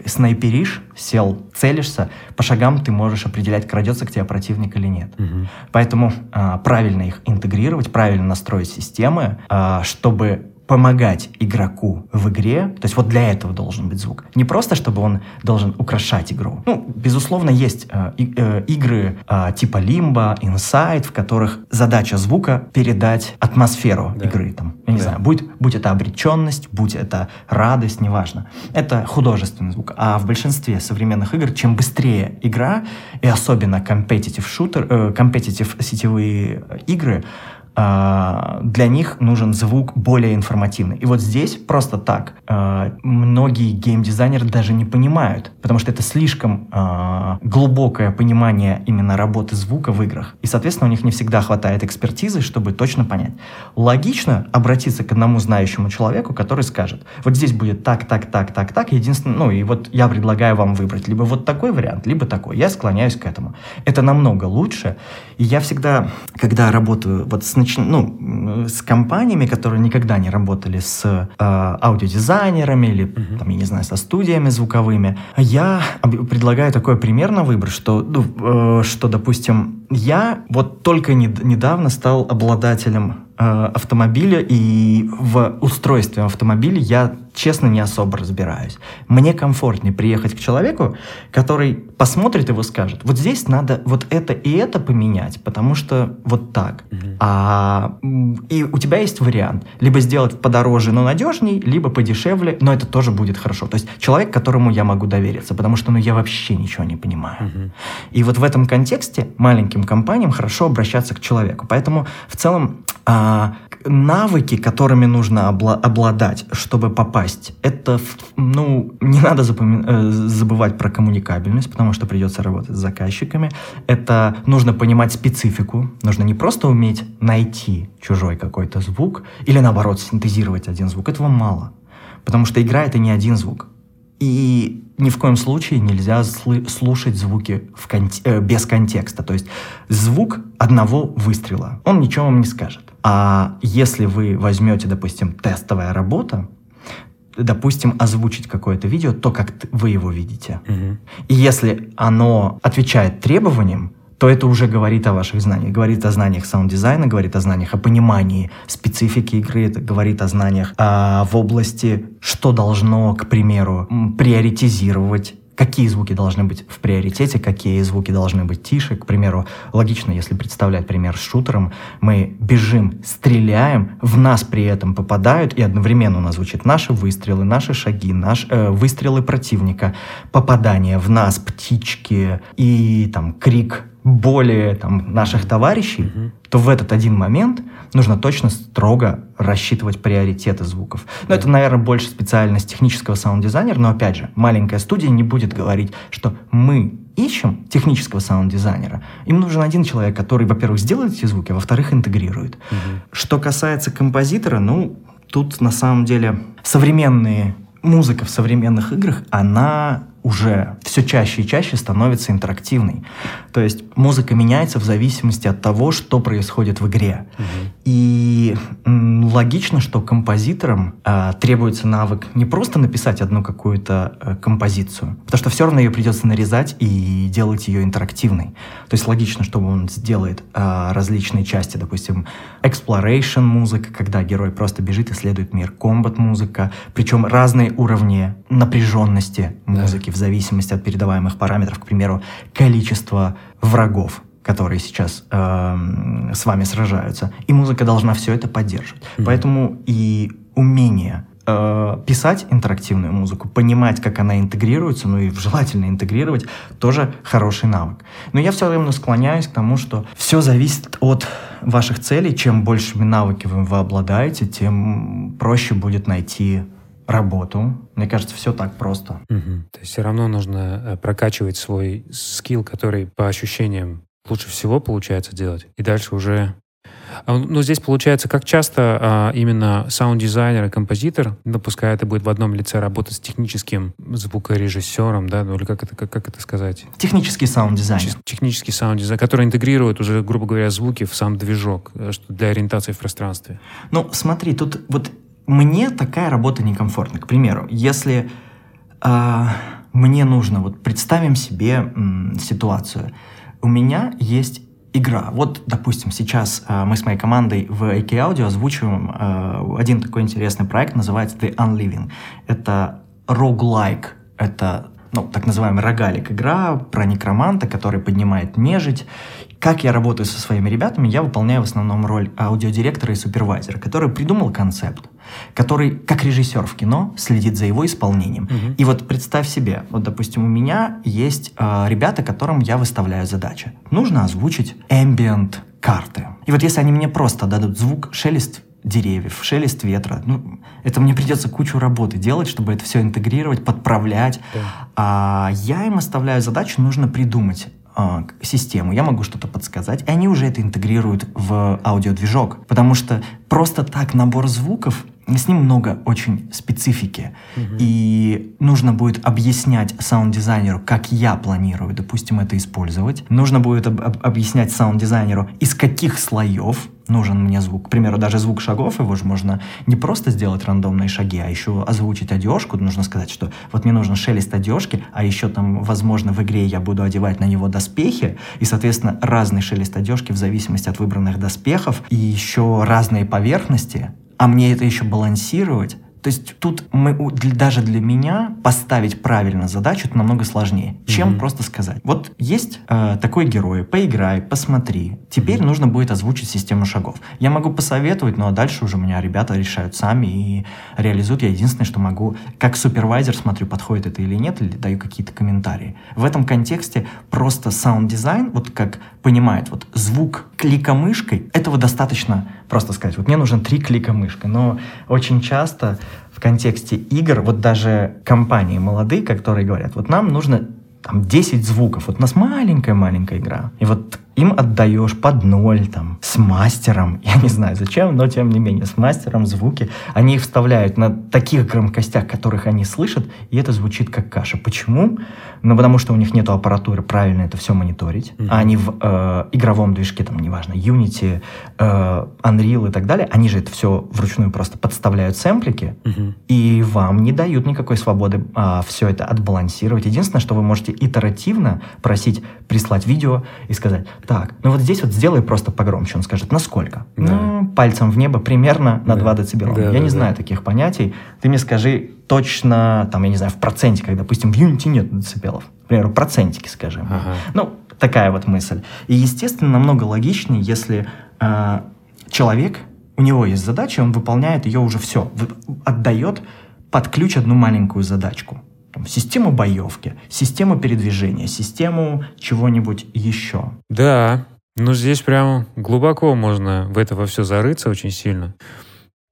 снайперишь, сел, целишься, по шагам ты можешь определять, крадется к тебе противник или нет. Угу. Поэтому э, правильно их интегрировать, правильно настроить систему, системы, а, чтобы помогать игроку в игре, то есть вот для этого должен быть звук. Не просто, чтобы он должен украшать игру. Ну, безусловно, есть э, э, игры э, типа Limbo, Inside, в которых задача звука передать атмосферу да. игры. Там, я не да. знаю, будь, будь это обреченность, будь это радость, неважно. Это художественный звук. А в большинстве современных игр, чем быстрее игра, и особенно competitive shooter, э, competitive сетевые игры, для них нужен звук более информативный. И вот здесь просто так а, многие геймдизайнеры даже не понимают, потому что это слишком а, глубокое понимание именно работы звука в играх. И, соответственно, у них не всегда хватает экспертизы, чтобы точно понять. Логично обратиться к одному знающему человеку, который скажет, вот здесь будет так, так, так, так, так, единственное, ну и вот я предлагаю вам выбрать либо вот такой вариант, либо такой. Я склоняюсь к этому. Это намного лучше. И я всегда, когда работаю вот с нач... ну, с компаниями, которые никогда не работали с э, аудиодизайнерами или, uh-huh. там, я не знаю, со студиями звуковыми, я предлагаю такой пример на выбор, что, ну, э, что допустим, я вот только не, недавно стал обладателем э, автомобиля и в устройстве автомобиля я честно не особо разбираюсь. Мне комфортнее приехать к человеку, который посмотрит его скажет, вот здесь надо вот это и это поменять, потому что вот так. Угу. А, и у тебя есть вариант. Либо сделать подороже, но надежней, либо подешевле, но это тоже будет хорошо. То есть человек, которому я могу довериться, потому что ну, я вообще ничего не понимаю. Uh-huh. И вот в этом контексте маленьким компаниям хорошо обращаться к человеку. Поэтому в целом а, навыки, которыми нужно обла- обладать, чтобы попасть, это, ну, не надо запоми- э, забывать про коммуникабельность, потому что придется работать с заказчиками. Это нужно понимать специфику, нужно не просто уметь найти чужой какой-то звук или, наоборот, синтезировать один звук. Этого мало, потому что игра — это не один звук. И ни в коем случае нельзя слушать звуки в кон э, без контекста. То есть звук одного выстрела, он ничего вам не скажет. А если вы возьмете, допустим, тестовая работа, допустим, озвучить какое-то видео, то, как вы его видите. Угу. И если оно отвечает требованиям, то это уже говорит о ваших знаниях. Говорит о знаниях саунд-дизайна, говорит о знаниях о понимании специфики игры, это говорит о знаниях а, в области, что должно, к примеру, приоритизировать какие звуки должны быть в приоритете, какие звуки должны быть тише. К примеру, логично, если представлять пример с шутером, мы бежим, стреляем, в нас при этом попадают, и одновременно у нас звучат наши выстрелы, наши шаги, наш, э, выстрелы противника, попадание в нас, птички и там крик боли там, наших товарищей, mm-hmm. то в этот один момент нужно точно строго рассчитывать приоритеты звуков. Но yeah. это, наверное, больше специальность технического саунд-дизайнера, но опять же, маленькая студия не будет говорить, что мы ищем технического саунд-дизайнера. Им нужен один человек, который, во-первых, сделает эти звуки, а во-вторых, интегрирует. Mm-hmm. Что касается композитора, ну, тут на самом деле современные музыка в современных играх, она уже все чаще и чаще становится интерактивной. То есть музыка меняется в зависимости от того, что происходит в игре. Угу. И м, логично, что композиторам э, требуется навык не просто написать одну какую-то э, композицию, потому что все равно ее придется нарезать и делать ее интерактивной. То есть логично, что он сделает э, различные части, допустим, exploration музыка, когда герой просто бежит, исследует мир, комбат музыка, причем разные уровни напряженности музыки в зависимости от передаваемых параметров, к примеру, количество врагов, которые сейчас э, с вами сражаются. И музыка должна все это поддерживать. Mm-hmm. Поэтому и умение э, писать интерактивную музыку, понимать, как она интегрируется, ну и желательно интегрировать, тоже хороший навык. Но я все равно склоняюсь к тому, что все зависит от ваших целей. Чем большими навыками вы обладаете, тем проще будет найти работу. Мне кажется, все так просто. Угу. То есть все равно нужно э, прокачивать свой скилл, который по ощущениям лучше всего получается делать. И дальше уже а, но ну, здесь получается, как часто а, именно саунд-дизайнер и композитор, ну, пускай это будет в одном лице работать с техническим звукорежиссером, да, ну или как это, как, как это сказать? Технический саунд-дизайнер. Технический саунд-дизайнер, который интегрирует уже, грубо говоря, звуки в сам движок э, для ориентации в пространстве. Ну, смотри, тут вот мне такая работа некомфортна. К примеру, если э, мне нужно, вот представим себе м, ситуацию, у меня есть игра. Вот, допустим, сейчас э, мы с моей командой в AK Audio озвучиваем э, один такой интересный проект, называется The Unliving. Это roguelike, это ну, так называемый рогалик игра про некроманта, который поднимает нежить. Как я работаю со своими ребятами, я выполняю в основном роль аудиодиректора и супервайзера, который придумал концепт, который, как режиссер в кино, следит за его исполнением. Угу. И вот представь себе, вот, допустим, у меня есть э, ребята, которым я выставляю задачи. Нужно озвучить ambient карты. И вот если они мне просто дадут звук, шелест деревьев, шелест ветра. Ну, это мне придется кучу работы делать, чтобы это все интегрировать, подправлять. Да. А я им оставляю задачу, нужно придумать а, систему, я могу что-то подсказать, и они уже это интегрируют в аудиодвижок, потому что просто так набор звуков с ним много очень специфики. Угу. И нужно будет объяснять саунд-дизайнеру, как я планирую, допустим, это использовать. Нужно будет об- об- объяснять саунд-дизайнеру, из каких слоев нужен мне звук. К примеру, даже звук шагов, его же можно не просто сделать рандомные шаги, а еще озвучить одежку. Нужно сказать, что вот мне нужен шелест одежки, а еще там, возможно, в игре я буду одевать на него доспехи, и, соответственно, разный шелест одежки в зависимости от выбранных доспехов, и еще разные поверхности, а мне это еще балансировать, То есть тут мы, даже для меня поставить правильно задачу это намного сложнее, чем mm-hmm. просто сказать. Вот есть э, такой герой, поиграй, посмотри. Теперь mm-hmm. нужно будет озвучить систему шагов. Я могу посоветовать, но дальше уже у меня ребята решают сами и реализуют. Я единственное, что могу, как супервайзер смотрю, подходит это или нет, или даю какие-то комментарии. В этом контексте просто саунд-дизайн, вот как понимает, вот звук клика мышкой, этого достаточно просто сказать. Вот мне нужен три клика мышкой, но очень часто в контексте игр, вот даже компании молодые, которые говорят, вот нам нужно там 10 звуков. Вот у нас маленькая-маленькая игра. И вот им отдаешь под ноль, там, с мастером, (laughs) я не знаю зачем, но тем не менее, с мастером звуки, они их вставляют на таких громкостях, которых они слышат, и это звучит как каша. Почему? Ну, потому что у них нет аппаратуры правильно это все мониторить, mm-hmm. а они в э, игровом движке, там, неважно, Unity, э, Unreal и так далее, они же это все вручную просто подставляют сэмплики, mm-hmm. и вам не дают никакой свободы а, все это отбалансировать. Единственное, что вы можете итеративно просить прислать видео и сказать, так, ну вот здесь вот сделай просто погромче. Он скажет, насколько? Да. Ну, пальцем в небо примерно на да. 2 децибела. Да, я да, не да. знаю таких понятий. Ты мне скажи точно, там, я не знаю, в проценте, как, допустим, в Unity нет децибелов. К примеру, процентики, скажем. Ага. Ну, такая вот мысль. И, естественно, намного логичнее, если э, человек, у него есть задача, он выполняет ее уже все, отдает под ключ одну маленькую задачку систему боевки, систему передвижения, систему чего-нибудь еще. Да, ну здесь прям глубоко можно в это во все зарыться очень сильно.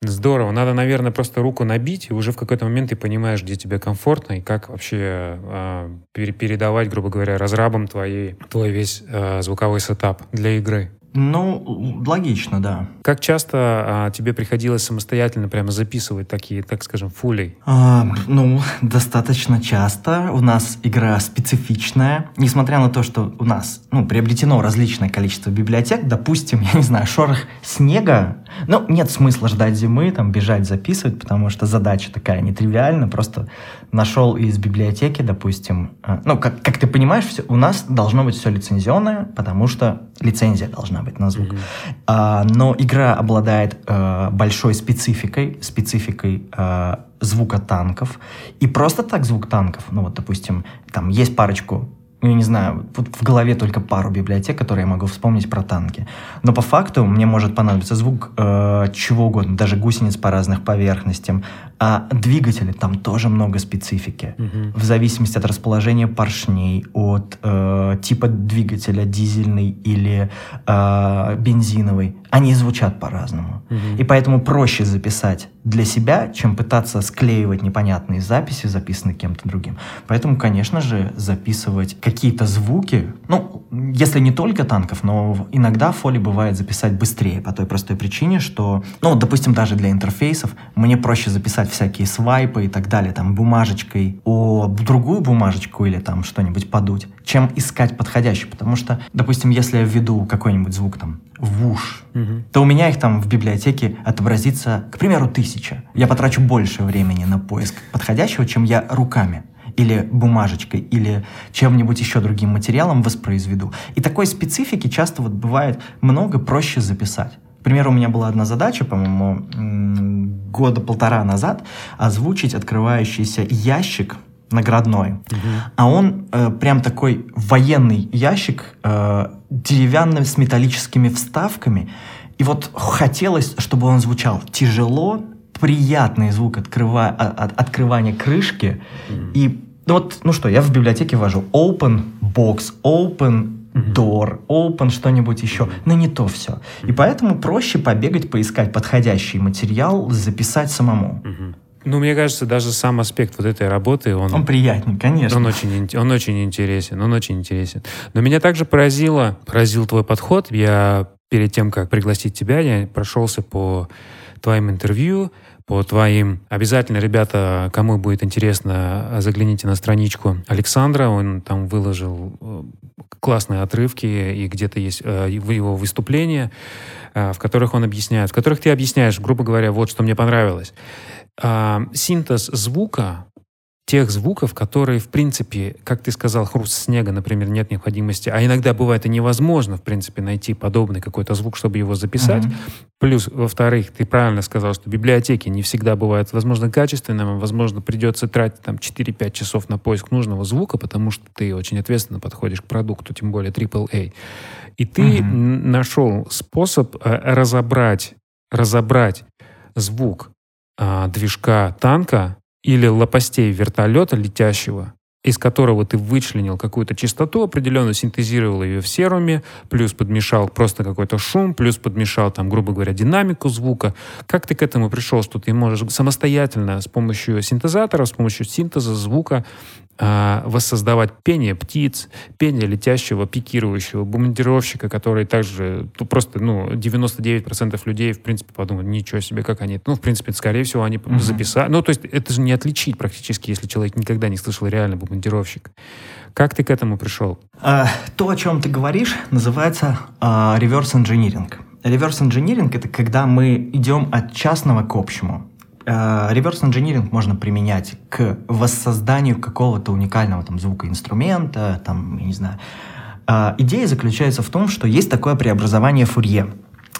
Здорово. Надо, наверное, просто руку набить, и уже в какой-то момент ты понимаешь, где тебе комфортно, и как вообще э, передавать, грубо говоря, разрабам твоей, твой весь э, звуковой сетап для игры. Ну, логично, да. Как часто а, тебе приходилось самостоятельно прямо записывать такие, так скажем, фули? А, ну, (laughs) достаточно часто. У нас игра специфичная. Несмотря на то, что у нас ну, приобретено различное количество библиотек, допустим, (laughs) я не знаю, шорох снега, ну, нет смысла ждать зимы, там, бежать записывать, потому что задача такая нетривиальна. Просто нашел из библиотеки, допустим, а, ну, как, как ты понимаешь, все, у нас должно быть все лицензионное, потому что лицензия должна быть на звук. Mm-hmm. А, но игра обладает а, большой спецификой, спецификой а, звука танков. И просто так звук танков, ну вот, допустим, там есть парочку ну, я не знаю, вот в голове только пару библиотек, которые я могу вспомнить про танки. Но по факту мне может понадобиться звук э, чего угодно, даже гусениц по разных поверхностям. А двигатели там тоже много специфики. Угу. В зависимости от расположения поршней, от э, типа двигателя, дизельный или э, бензиновый, они звучат по-разному. Угу. И поэтому проще записать для себя, чем пытаться склеивать непонятные записи, записанные кем-то другим. Поэтому, конечно же, записывать какие-то звуки, ну, если не только танков, но иногда фоли бывает записать быстрее по той простой причине, что, ну, допустим, даже для интерфейсов мне проще записать всякие свайпы и так далее, там, бумажечкой о другую бумажечку или там что-нибудь подуть, чем искать подходящий, потому что, допустим, если я введу какой-нибудь звук там в уж, угу. то у меня их там в библиотеке отобразится, к примеру, тысяча. Я потрачу больше времени на поиск подходящего, чем я руками или бумажечкой, или чем-нибудь еще другим материалом воспроизведу. И такой специфики часто вот бывает много проще записать. К примеру, у меня была одна задача, по-моему, года полтора назад, озвучить открывающийся ящик наградной. Угу. А он э, прям такой военный ящик, э, деревянный с металлическими вставками. И вот хотелось, чтобы он звучал тяжело, приятный звук открыва, от, открывания крышки. Mm-hmm. И ну вот, ну что, я в библиотеке ввожу open box, open door, open что-нибудь еще, но не то все. И поэтому проще побегать, поискать подходящий материал, записать самому. Ну, мне кажется, даже сам аспект вот этой работы, он... Он приятный, конечно. Он очень, он очень интересен, он очень интересен. Но меня также поразило, поразил твой подход. Я перед тем, как пригласить тебя, я прошелся по твоим интервью, по твоим. Обязательно, ребята, кому будет интересно, загляните на страничку Александра. Он там выложил э, классные отрывки, и где-то есть э, его выступления, э, в которых он объясняет, в которых ты объясняешь, грубо говоря, вот что мне понравилось. Синтез звука тех звуков, которые, в принципе, как ты сказал, хруст снега, например, нет необходимости, а иногда бывает и невозможно, в принципе, найти подобный какой-то звук, чтобы его записать. Mm-hmm. Плюс, во-вторых, ты правильно сказал, что библиотеки не всегда бывают, возможно, качественными, возможно, придется тратить там 4-5 часов на поиск нужного звука, потому что ты очень ответственно подходишь к продукту, тем более AAA. И ты mm-hmm. нашел способ э, разобрать, разобрать звук э, движка танка или лопастей вертолета летящего, из которого ты вычленил какую-то частоту определенную, синтезировал ее в серуме, плюс подмешал просто какой-то шум, плюс подмешал, там, грубо говоря, динамику звука. Как ты к этому пришел, что ты можешь самостоятельно с помощью синтезатора, с помощью синтеза звука воссоздавать пение птиц, пение летящего, пикирующего бомбардировщика, который также ну, просто, ну, 99% людей, в принципе, подумают, ничего себе, как они, ну, в принципе, скорее всего, они mm-hmm. записали. Ну, то есть это же не отличить практически, если человек никогда не слышал реально бомбардировщик. Как ты к этому пришел? А, то, о чем ты говоришь, называется а, инжиниринг. Реверс инжиниринг — это когда мы идем от частного к общему. Реверс инжиниринг можно применять к воссозданию какого-то уникального там звукоинструмента, там, я не знаю. Э, идея заключается в том, что есть такое преобразование Фурье,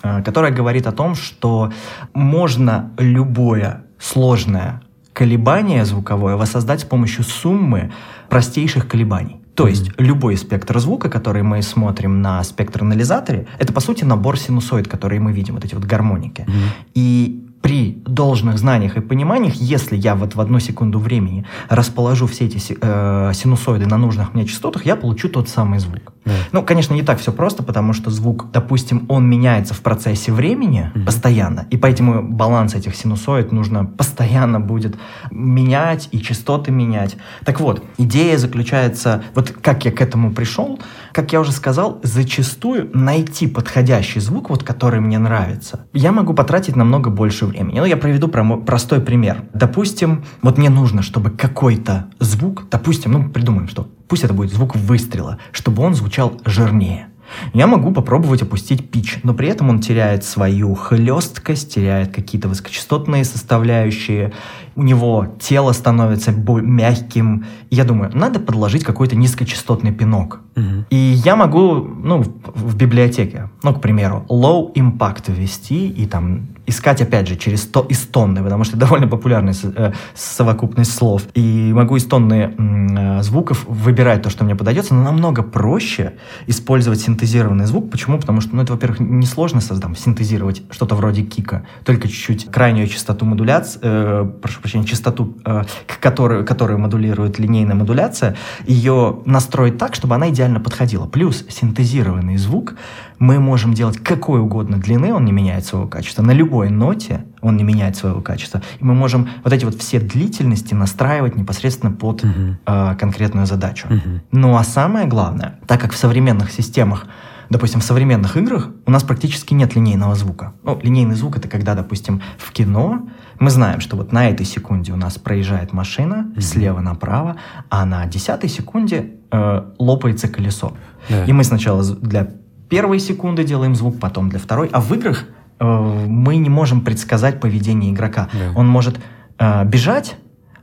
э, которое говорит о том, что можно любое сложное колебание звуковое воссоздать с помощью суммы простейших колебаний. То есть mm-hmm. любой спектр звука, который мы смотрим на спектр-анализаторе, это по сути набор синусоид, которые мы видим, вот эти вот гармоники. Mm-hmm. И при должных знаниях и пониманиях, если я вот в одну секунду времени расположу все эти э, синусоиды на нужных мне частотах, я получу тот самый звук. Mm. Ну, конечно, не так все просто, потому что звук, допустим, он меняется в процессе времени mm-hmm. постоянно, и поэтому баланс этих синусоид нужно постоянно будет менять и частоты менять. Так вот, идея заключается, вот как я к этому пришел, как я уже сказал, зачастую найти подходящий звук, вот который мне нравится, я могу потратить намного больше времени. Ну, я приведу простой пример. Допустим, вот мне нужно, чтобы какой-то звук, допустим, ну, придумаем, что пусть это будет звук выстрела, чтобы он звучал жирнее. Я могу попробовать опустить пич, но при этом он теряет свою хлесткость, теряет какие-то высокочастотные составляющие, у него тело становится мягким. Я думаю, надо подложить какой-то низкочастотный пинок. Угу. И я могу, ну, в библиотеке, ну, к примеру, low impact ввести и там искать, опять же, через то, из тонны, потому что довольно популярная э, совокупность слов. И могу из тонны э, звуков выбирать то, что мне подойдется, но намного проще использовать синтезированный звук. Почему? Потому что, ну, это, во-первых, несложно создам, синтезировать что-то вроде кика, только чуть-чуть крайнюю частоту модуляции, э, прошу прощения, частоту, э, которую, которую модулирует линейная модуляция, ее настроить так, чтобы она идеально подходила. Плюс синтезированный звук мы можем делать какой угодно длины, он не меняет своего качества. На любой ноте он не меняет своего качества. И мы можем вот эти вот все длительности настраивать непосредственно под uh-huh. э, конкретную задачу. Uh-huh. Ну а самое главное, так как в современных системах допустим, в современных играх у нас практически нет линейного звука. Ну, линейный звук это когда, допустим, в кино мы знаем, что вот на этой секунде у нас проезжает машина mm-hmm. слева направо, а на десятой секунде э, лопается колесо. Yeah. И мы сначала для первой секунды делаем звук, потом для второй. А в играх э, мы не можем предсказать поведение игрока. Да. Он может э, бежать,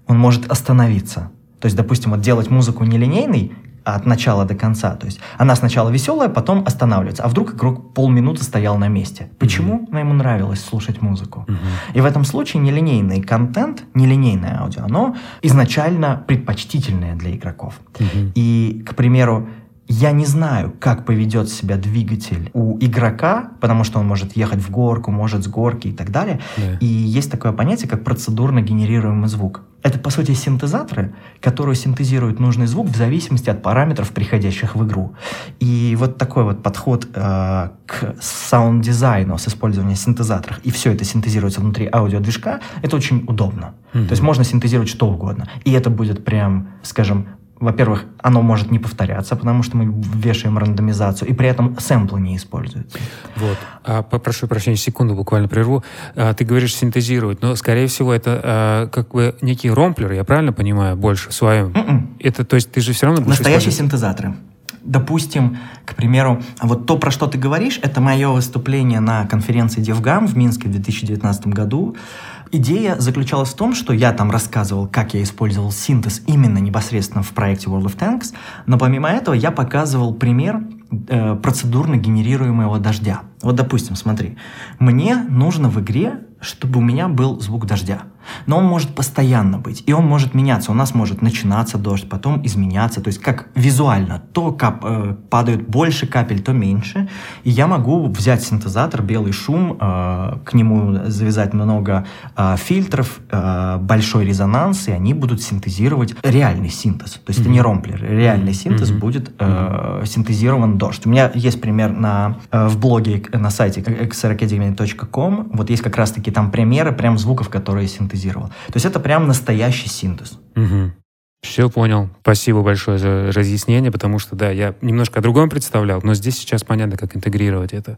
он может остановиться. То есть, допустим, вот делать музыку нелинейной от начала до конца. То есть она сначала веселая, потом останавливается. А вдруг игрок полминуты стоял на месте. Почему? Mm-hmm. Ему нравилось слушать музыку. Mm-hmm. И в этом случае нелинейный контент, нелинейное аудио, оно изначально предпочтительное для игроков. Mm-hmm. И, к примеру, я не знаю, как поведет себя двигатель у игрока, потому что он может ехать в горку, может с горки и так далее. Yeah. И есть такое понятие, как процедурно генерируемый звук. Это, по сути, синтезаторы, которые синтезируют нужный звук в зависимости от параметров, приходящих в игру. И вот такой вот подход э, к саунд-дизайну с использованием синтезаторов, и все это синтезируется внутри аудиодвижка, это очень удобно. Mm-hmm. То есть можно синтезировать что угодно. И это будет прям, скажем, во-первых, оно может не повторяться, потому что мы вешаем рандомизацию, и при этом сэмплы не используются. Вот. А, попрошу прощения, секунду буквально прерву. А, ты говоришь синтезировать, но, скорее всего, это а, как бы некий ромплер, я правильно понимаю, больше в своем? М-м. Это, то есть ты же все равно будешь Настоящие синтезаторы. Допустим, к примеру, вот то, про что ты говоришь, это мое выступление на конференции DevGam в Минске в 2019 году. Идея заключалась в том, что я там рассказывал, как я использовал синтез именно непосредственно в проекте World of Tanks, но помимо этого я показывал пример э, процедурно генерируемого дождя. Вот, допустим, смотри, мне нужно в игре, чтобы у меня был звук дождя но он может постоянно быть, и он может меняться. У нас может начинаться дождь, потом изменяться, то есть как визуально. То кап, э, падают больше капель, то меньше. И я могу взять синтезатор, белый шум, э, к нему завязать много э, фильтров, э, большой резонанс, и они будут синтезировать реальный синтез. То есть mm-hmm. это не ромплер, реальный синтез mm-hmm. будет э, синтезирован дождь. У меня есть пример на, э, в блоге на сайте xracademy.com, вот есть как раз-таки там примеры прям звуков, которые синтезируют синтезировал. То есть это прям настоящий синтез. Угу. Все понял. Спасибо большое за разъяснение, потому что, да, я немножко о другом представлял, но здесь сейчас понятно, как интегрировать это.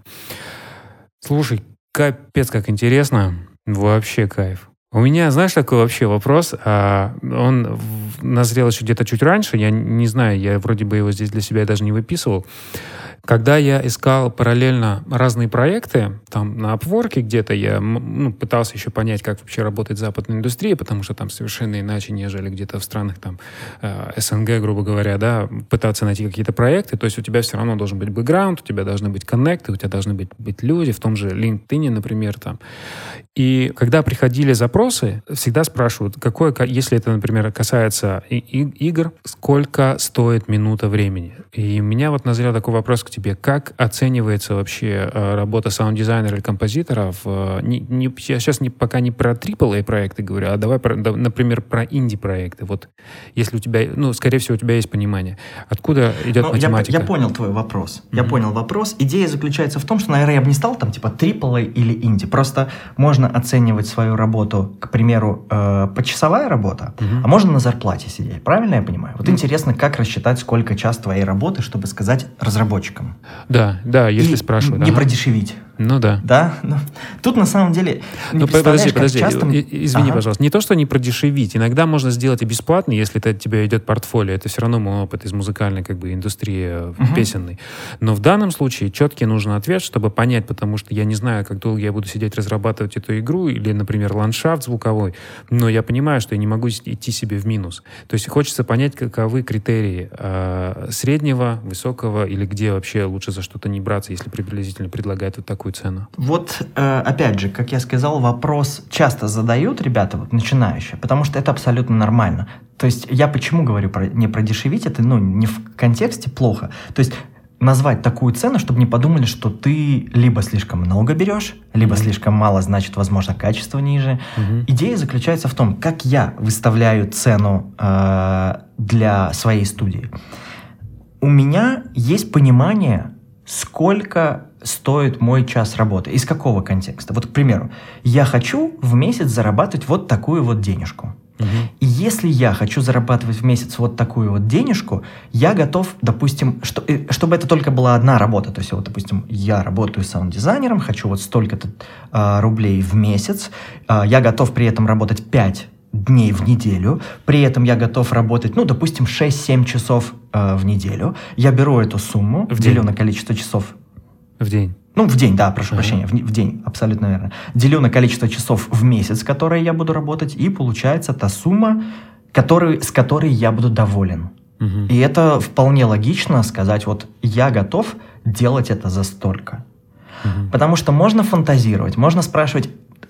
Слушай, капец, как интересно. Вообще кайф. У меня, знаешь, такой вообще вопрос. А, он назрел еще где-то чуть раньше. Я не знаю, я вроде бы его здесь для себя даже не выписывал. Когда я искал параллельно разные проекты, там на Upwork где-то я ну, пытался еще понять, как вообще работает западная индустрия, потому что там совершенно иначе, нежели где-то в странах там э, СНГ, грубо говоря, да, пытаться найти какие-то проекты. То есть у тебя все равно должен быть бэкграунд, у тебя должны быть коннекты, у тебя должны быть, быть люди, в том же LinkedIn, например, там. И когда приходили запросы, всегда спрашивают, какое, если это, например, касается и, и, игр, сколько стоит минута времени? И у меня вот назрел такой вопрос к тебе. Как оценивается вообще э, работа саунд-дизайнера или композитора? В, не, не, я сейчас не, пока не про AAA проекты говорю, а давай, про, да, например, про инди-проекты. Вот если у тебя, ну, скорее всего, у тебя есть понимание. Откуда идет ну, математика? Я, я понял твой вопрос. Mm-hmm. Я понял вопрос. Идея заключается в том, что, наверное, я бы не стал там типа AAA или инди. Просто можно оценивать свою работу, к примеру, э, почасовая работа, mm-hmm. а можно на зарплате сидеть. Правильно я понимаю? Вот mm-hmm. интересно, как рассчитать, сколько час твоей работы, чтобы сказать разработчикам. Да, да, если спрашивают. Не ага. продешевить. Ну да. Да? Ну, тут на самом деле... Ну подожди, подожди, часто... извини, ага. пожалуйста. Не то, что не продешевить. Иногда можно сделать и бесплатно, если это тебе идет портфолио. Это все равно мой опыт из музыкальной как бы индустрии угу. песенной. Но в данном случае четкий нужен ответ, чтобы понять, потому что я не знаю, как долго я буду сидеть разрабатывать эту игру или, например, ландшафт звуковой, но я понимаю, что я не могу идти себе в минус. То есть хочется понять, каковы критерии э, среднего, высокого или где вообще лучше за что-то не браться, если приблизительно предлагают вот такую цену? Вот, э, опять же, как я сказал, вопрос часто задают ребята, вот начинающие, потому что это абсолютно нормально. То есть я почему говорю про, не про дешевить, это ну, не в контексте плохо. То есть назвать такую цену, чтобы не подумали, что ты либо слишком много берешь, либо mm-hmm. слишком мало, значит, возможно, качество ниже. Mm-hmm. Идея заключается в том, как я выставляю цену э, для своей студии. У меня есть понимание, сколько стоит мой час работы. Из какого контекста? Вот, к примеру, я хочу в месяц зарабатывать вот такую вот денежку. Угу. И если я хочу зарабатывать в месяц вот такую вот денежку, я готов, допустим, что, э, чтобы это только была одна работа. То есть, вот, допустим, я работаю саунд-дизайнером, хочу вот столько-то э, рублей в месяц, э, я готов при этом работать 5 дней в неделю, при этом я готов работать, ну, допустим, 6-7 часов э, в неделю. Я беру эту сумму, в делю день. на количество часов в день. Ну, в день, да, прошу ага. прощения, в, в день, абсолютно верно. Делю на количество часов в месяц, которые я буду работать, и получается та сумма, который, с которой я буду доволен. Угу. И это вполне логично сказать, вот я готов делать это за столько. Угу. Потому что можно фантазировать, можно спрашивать,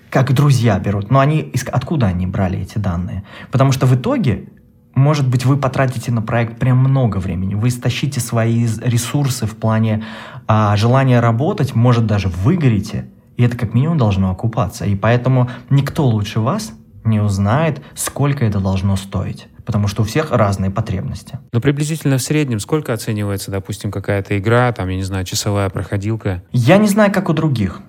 как друзья берут, но они откуда они брали эти данные? Потому что в итоге может быть, вы потратите на проект прям много времени, вы истощите свои ресурсы в плане а, желания работать, может, даже выгорите, и это как минимум должно окупаться. И поэтому никто лучше вас не узнает, сколько это должно стоить. Потому что у всех разные потребности. Но приблизительно в среднем сколько оценивается, допустим, какая-то игра, там, я не знаю, часовая проходилка? Я не знаю, как у других.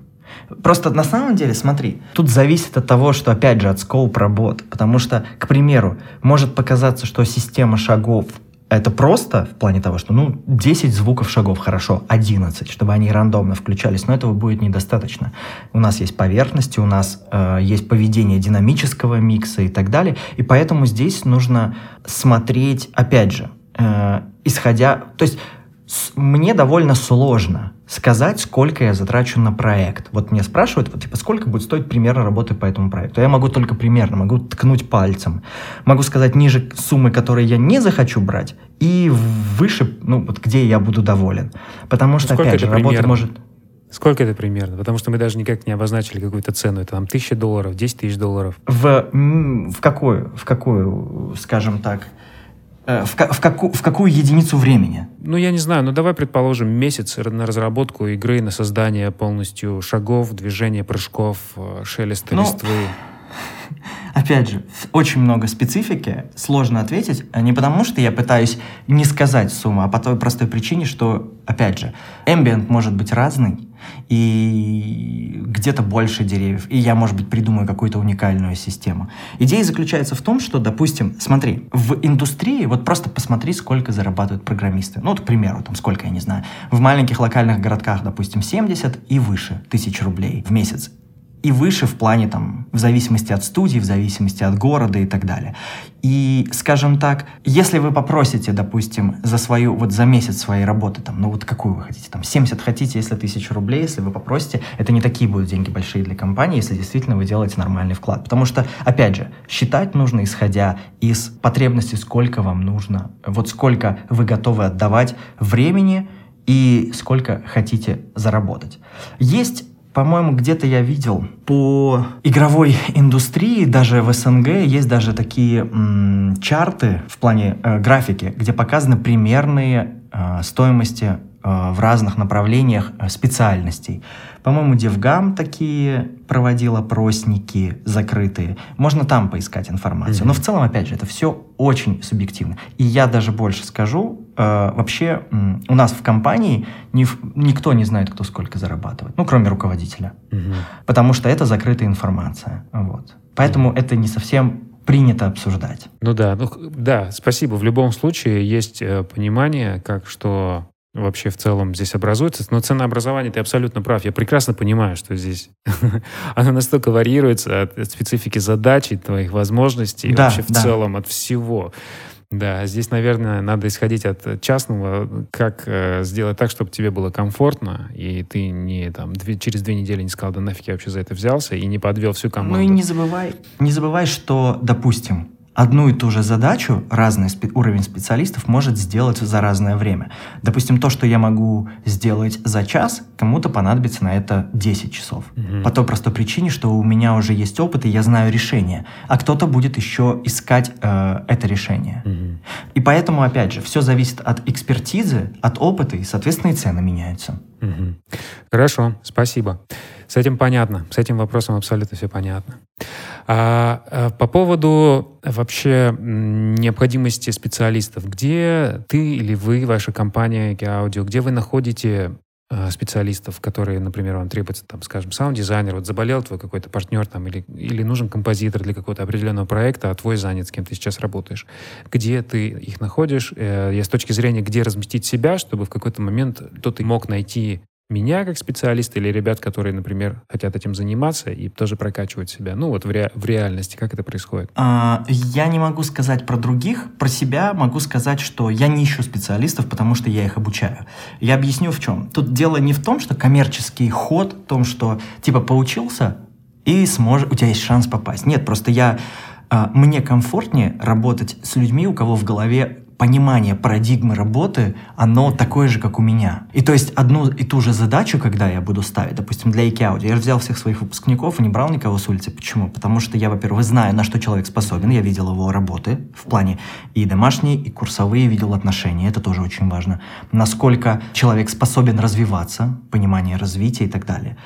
Просто на самом деле, смотри, тут зависит от того, что, опять же, от скоуп работ. Потому что, к примеру, может показаться, что система шагов это просто в плане того, что, ну, 10 звуков шагов, хорошо, 11, чтобы они рандомно включались, но этого будет недостаточно. У нас есть поверхности, у нас э, есть поведение динамического микса и так далее, и поэтому здесь нужно смотреть, опять же, э, исходя, то есть мне довольно сложно сказать, сколько я затрачу на проект. Вот мне спрашивают, вот, типа, сколько будет стоить примерно работы по этому проекту. Я могу только примерно, могу ткнуть пальцем. Могу сказать ниже суммы, которые я не захочу брать, и выше, ну, вот где я буду доволен. Потому что, сколько опять же, работа примерно? может... Сколько это примерно? Потому что мы даже никак не обозначили какую-то цену. Это там тысяча долларов, 10 тысяч долларов. В, в какую, в какую, скажем так, в, в, каку, в какую единицу времени? Ну, я не знаю, ну давай предположим месяц на разработку игры, на создание полностью шагов, движения, прыжков, э, шелеста ну, листвы. (laughs) Опять же, очень много специфики, сложно ответить, а не потому что я пытаюсь не сказать сумму, а по той простой причине, что, опять же, ambient может быть разный, и где-то больше деревьев, и я, может быть, придумаю какую-то уникальную систему. Идея заключается в том, что, допустим, смотри, в индустрии, вот просто посмотри, сколько зарабатывают программисты. Ну, вот, к примеру, там сколько, я не знаю, в маленьких локальных городках, допустим, 70 и выше тысяч рублей в месяц и выше в плане там, в зависимости от студии, в зависимости от города и так далее. И, скажем так, если вы попросите, допустим, за свою, вот за месяц своей работы, там, ну вот какую вы хотите, там 70 хотите, если тысячу рублей, если вы попросите, это не такие будут деньги большие для компании, если действительно вы делаете нормальный вклад. Потому что, опять же, считать нужно исходя из потребности, сколько вам нужно, вот сколько вы готовы отдавать времени, и сколько хотите заработать. Есть по-моему, где-то я видел по игровой индустрии, даже в СНГ, есть даже такие м, чарты в плане э, графики, где показаны примерные э, стоимости э, в разных направлениях э, специальностей. По-моему, Девгам такие проводил опросники закрытые. Можно там поискать информацию. Mm-hmm. Но в целом, опять же, это все очень субъективно. И я даже больше скажу, вообще э, у нас в компании ни, никто не знает, кто сколько зарабатывает. Ну, кроме руководителя. Mm-hmm. Потому что это закрытая информация. Вот. Поэтому mm-hmm. это не совсем принято обсуждать. Ну да, ну да, спасибо. В любом случае есть э, понимание, как что вообще в целом здесь образуется. Но ценообразование, ты абсолютно прав. Я прекрасно понимаю, что здесь (laughs) оно настолько варьируется от, специфики задачи, твоих возможностей, да, вообще в да. целом от всего. Да, здесь, наверное, надо исходить от частного, как э, сделать так, чтобы тебе было комфортно, и ты не там две, через две недели не сказал, да нафиг я вообще за это взялся, и не подвел всю команду. Ну и не забывай, не забывай, что, допустим, одну и ту же задачу разный спе- уровень специалистов может сделать за разное время. Допустим, то, что я могу сделать за час, кому-то понадобится на это 10 часов. Угу. По той простой причине, что у меня уже есть опыт, и я знаю решение. А кто-то будет еще искать э, это решение. Угу. И поэтому, опять же, все зависит от экспертизы, от опыта, и, соответственно, и цены меняются. Угу. Хорошо, спасибо. С этим понятно. С этим вопросом абсолютно все понятно. А, а по поводу вообще необходимости специалистов, где ты или вы, ваша компания Аудио, где вы находите а, специалистов, которые, например, вам требуется, там, скажем, саунд-дизайнер, вот заболел твой какой-то партнер там, или, или нужен композитор для какого-то определенного проекта, а твой занят, с кем ты сейчас работаешь. Где ты их находишь? Э, я с точки зрения, где разместить себя, чтобы в какой-то момент то ты мог найти меня как специалиста или ребят, которые, например, хотят этим заниматься и тоже прокачивать себя? Ну вот в, ре в реальности, как это происходит? А, я не могу сказать про других, про себя могу сказать, что я не ищу специалистов, потому что я их обучаю. Я объясню в чем. Тут дело не в том, что коммерческий ход, в том, что типа поучился и сможешь, у тебя есть шанс попасть. Нет, просто я а, мне комфортнее работать с людьми, у кого в голове понимание парадигмы работы, оно такое же, как у меня. И то есть одну и ту же задачу, когда я буду ставить, допустим, для IKEA, я взял всех своих выпускников и не брал никого с улицы. Почему? Потому что я, во-первых, знаю, на что человек способен, я видел его работы в плане и домашние, и курсовые, видел отношения, это тоже очень важно. Насколько человек способен развиваться, понимание развития и так далее.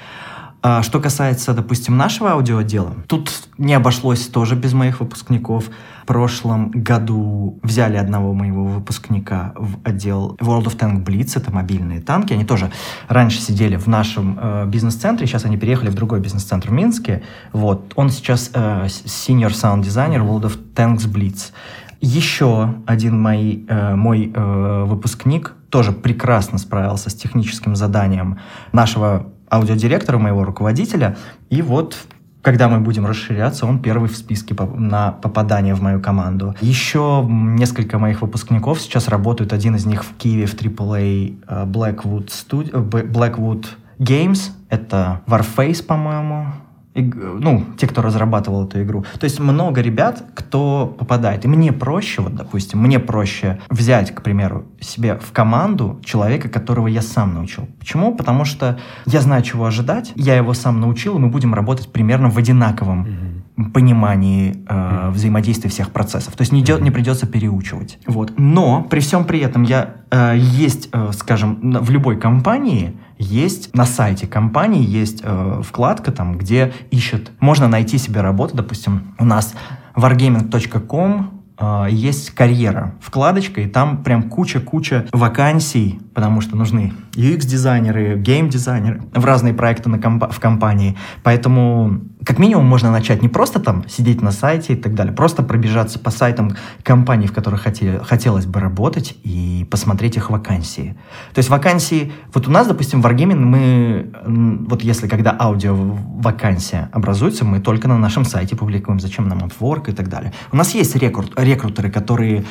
А что касается, допустим, нашего аудиоотдела, тут не обошлось тоже без моих выпускников. В прошлом году взяли одного моего выпускника в отдел World of Tank Blitz, это мобильные танки. Они тоже раньше сидели в нашем э, бизнес-центре, сейчас они переехали в другой бизнес-центр в Минске. Вот. Он сейчас э, senior sound designer World of Tanks Blitz. Еще один мой, э, мой э, выпускник тоже прекрасно справился с техническим заданием нашего аудиодиректора, моего руководителя. И вот когда мы будем расширяться, он первый в списке на попадание в мою команду. Еще несколько моих выпускников сейчас работают. Один из них в Киеве в AAA э, Blackwood, Studio, э, Blackwood Games. Это Warface, по-моему ну, те, кто разрабатывал эту игру. То есть много ребят, кто попадает. И мне проще, вот, допустим, мне проще взять, к примеру, себе в команду человека, которого я сам научил. Почему? Потому что я знаю, чего ожидать, я его сам научил, и мы будем работать примерно в одинаковом mm-hmm. Понимании э, взаимодействия всех процессов. То есть не, mm-hmm. не придется переучивать. Вот. Но при всем при этом я э, есть, э, скажем, в любой компании есть на сайте компании есть э, вкладка там, где ищут, можно найти себе работу, допустим, у нас wargaming.com э, есть карьера, вкладочка, и там прям куча-куча вакансий, потому что нужны UX-дизайнеры, гейм-дизайнеры в разные проекты на комп- в компании. Поэтому как минимум можно начать не просто там сидеть на сайте и так далее, просто пробежаться по сайтам компаний, в которых хотели, хотелось бы работать, и посмотреть их вакансии. То есть вакансии... Вот у нас, допустим, в Wargaming мы... Вот если когда аудио вакансия образуется, мы только на нашем сайте публикуем, зачем нам Upwork и так далее. У нас есть рекрут, рекрутеры, которые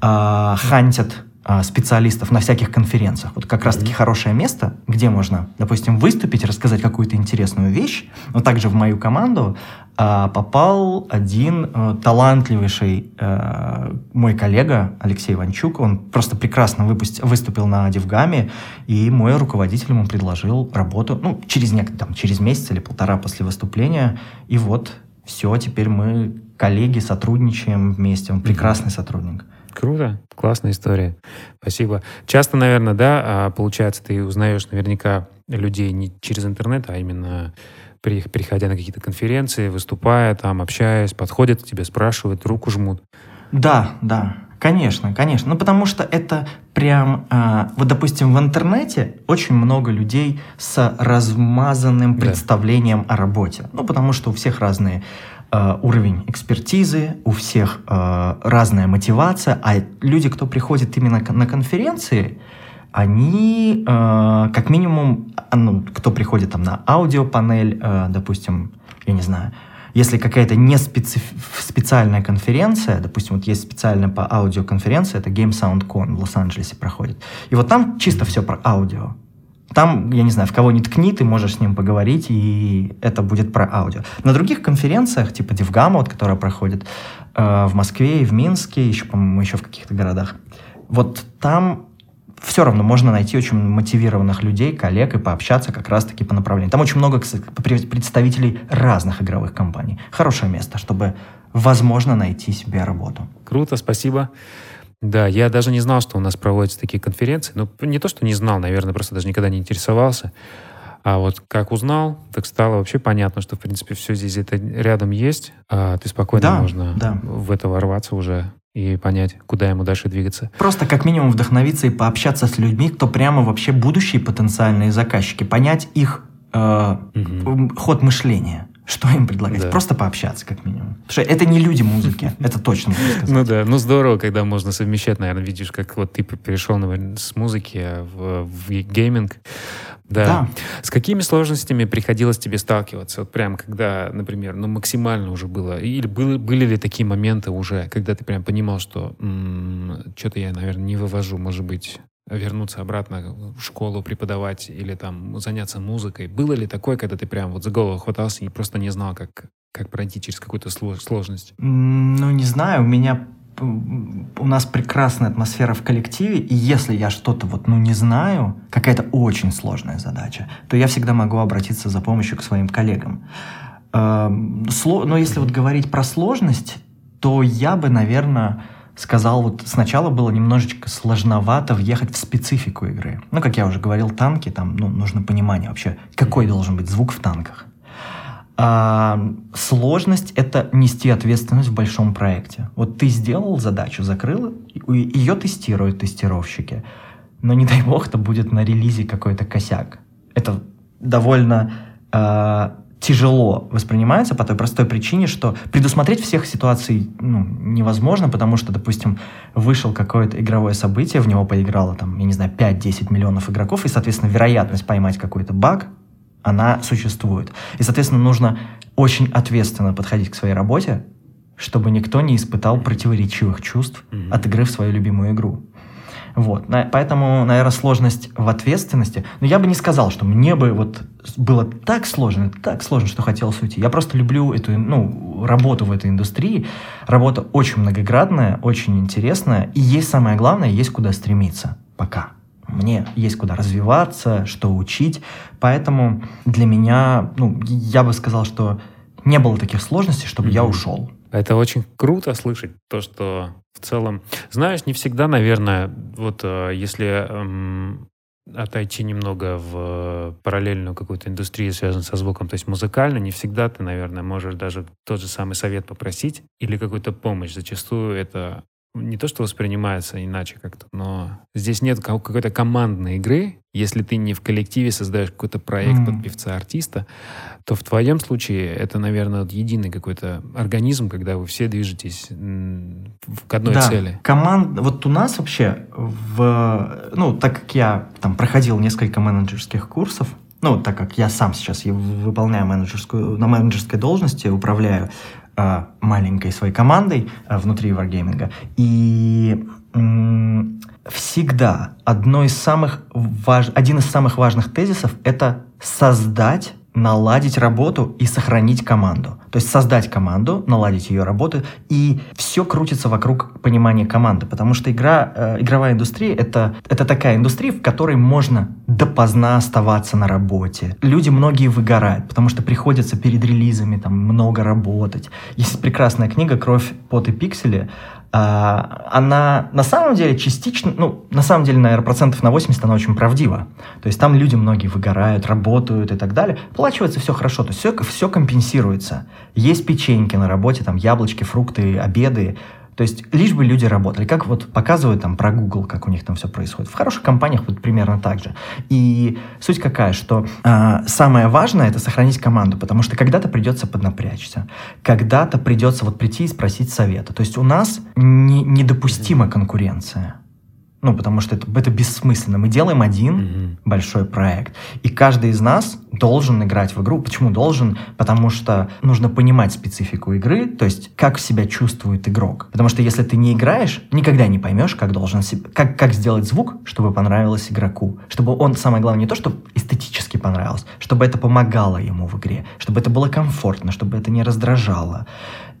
э, хантят специалистов на всяких конференциях. Вот как раз-таки хорошее место, где можно, допустим, выступить, рассказать какую-то интересную вещь. Но также в мою команду а, попал один а, талантливейший а, мой коллега Алексей Иванчук. Он просто прекрасно выпусти, выступил на Дивгаме, и мой руководитель ему предложил работу ну, через, нек- там, через месяц или полтора после выступления. И вот все, теперь мы коллеги, сотрудничаем вместе. Он прекрасный сотрудник. Круто, классная история. Спасибо. Часто, наверное, да, а, получается, ты узнаешь наверняка людей не через интернет, а именно при, приходя на какие-то конференции, выступая там, общаясь, подходят к тебе, спрашивают, руку жмут. Да, да. Конечно, конечно. Ну, потому что это прям... Э, вот, допустим, в интернете очень много людей с размазанным представлением да. о работе. Ну, потому что у всех разные уровень экспертизы, у всех э, разная мотивация, а люди, кто приходит именно на конференции, они, э, как минимум, ну, кто приходит там на аудиопанель, э, допустим, я не знаю, если какая-то не специ... специальная конференция, допустим, вот есть специальная по аудиоконференция, это Game Sound Con в Лос-Анджелесе проходит, и вот там чисто все про аудио. Там, я не знаю, в кого не ткни, ты можешь с ним поговорить, и это будет про аудио. На других конференциях, типа Дивгама, вот, которая проходит э, в Москве и в Минске, еще, по-моему, еще в каких-то городах, вот там все равно можно найти очень мотивированных людей, коллег и пообщаться как раз-таки по направлению. Там очень много представителей разных игровых компаний. Хорошее место, чтобы, возможно, найти себе работу. Круто, спасибо. Да, я даже не знал, что у нас проводятся такие конференции. Ну, не то, что не знал, наверное, просто даже никогда не интересовался. А вот как узнал, так стало вообще понятно, что, в принципе, все здесь это рядом есть. А ты спокойно да, можно да. в это ворваться уже и понять, куда ему дальше двигаться. Просто как минимум вдохновиться и пообщаться с людьми, кто прямо вообще будущие потенциальные заказчики, понять их э, угу. ход мышления. Что им предлагать? Да. Просто пообщаться, как минимум. Потому что это не люди музыки, (laughs) это точно могу сказать. Ну да, ну здорово, когда можно совмещать, наверное, видишь, как вот ты перешел, наверное, с музыки в, в гейминг. Да. да. С какими сложностями приходилось тебе сталкиваться? Вот прям когда, например, ну максимально уже было, или были, были ли такие моменты уже, когда ты прям понимал, что м-м, что-то я, наверное, не вывожу, может быть, вернуться обратно в школу преподавать или там заняться музыкой? Было ли такое, когда ты прям вот за голову хватался и просто не знал, как, как пройти через какую-то сложность? Ну, не знаю, у меня у нас прекрасная атмосфера в коллективе, и если я что-то вот, ну, не знаю, какая-то очень сложная задача, то я всегда могу обратиться за помощью к своим коллегам. Эм, но если вот говорить про сложность, то я бы, наверное, сказал, вот сначала было немножечко сложновато въехать в специфику игры. Ну, как я уже говорил, танки, там ну, нужно понимание вообще, какой должен быть звук в танках. А, сложность — это нести ответственность в большом проекте. Вот ты сделал задачу, закрыл, ее тестируют тестировщики. Но не дай бог, это будет на релизе какой-то косяк. Это довольно э, тяжело воспринимается по той простой причине, что предусмотреть всех ситуаций ну, невозможно, потому что, допустим, вышел какое-то игровое событие, в него поиграло, там, я не знаю, 5-10 миллионов игроков, и, соответственно, вероятность поймать какой-то баг, она существует. И, соответственно, нужно очень ответственно подходить к своей работе, чтобы никто не испытал противоречивых чувств mm-hmm. от игры в свою любимую игру. Вот. Поэтому, наверное, сложность в ответственности. Но я бы не сказал, что мне бы вот было так сложно, так сложно, что хотелось уйти. Я просто люблю эту, ну, работу в этой индустрии. Работа очень многоградная, очень интересная. И есть самое главное, есть куда стремиться. Пока. Мне есть куда развиваться, что учить. Поэтому для меня, ну, я бы сказал, что не было таких сложностей, чтобы mm-hmm. я ушел. Это очень круто слышать то, что в целом... Знаешь, не всегда, наверное, вот э, если эм, отойти немного в параллельную какую-то индустрию, связанную со звуком, то есть музыкально, не всегда ты, наверное, можешь даже тот же самый совет попросить или какую-то помощь. Зачастую это не то, что воспринимается иначе как-то, но здесь нет какой-то командной игры. Если ты не в коллективе создаешь какой-то проект mm. под певца-артиста, то в твоем случае это, наверное, единый какой-то организм, когда вы все движетесь к одной да, цели. Команд... Вот у нас вообще, в... ну, так как я там проходил несколько менеджерских курсов, ну, так как я сам сейчас выполняю менеджерскую, на менеджерской должности, управляю маленькой своей командой э, внутри Wargaming. И э, всегда одно из самых важ... один из самых важных тезисов — это создать наладить работу и сохранить команду. То есть создать команду, наладить ее работу, и все крутится вокруг понимания команды, потому что игра, э, игровая индустрия это, это такая индустрия, в которой можно допоздна оставаться на работе. Люди многие выгорают, потому что приходится перед релизами там много работать. Есть прекрасная книга «Кровь, пот и пиксели», она на самом деле частично, ну, на самом деле, наверное, процентов на 80 она очень правдива. То есть там люди многие выгорают, работают и так далее. Плачивается все хорошо, то есть все, все компенсируется. Есть печеньки на работе, там яблочки, фрукты, обеды, то есть лишь бы люди работали. Как вот показывают там про Google, как у них там все происходит. В хороших компаниях вот примерно так же. И суть какая, что э, самое важное это сохранить команду, потому что когда-то придется поднапрячься, когда-то придется вот прийти и спросить совета. То есть у нас не, недопустима конкуренция. Ну, потому что это, это бессмысленно. Мы делаем один mm-hmm. большой проект, и каждый из нас должен играть в игру. Почему должен? Потому что нужно понимать специфику игры, то есть как себя чувствует игрок. Потому что если ты не играешь, никогда не поймешь, как должен себе, как, как сделать звук, чтобы понравилось игроку. Чтобы он, самое главное, не то, чтобы эстетически понравилось, чтобы это помогало ему в игре, чтобы это было комфортно, чтобы это не раздражало.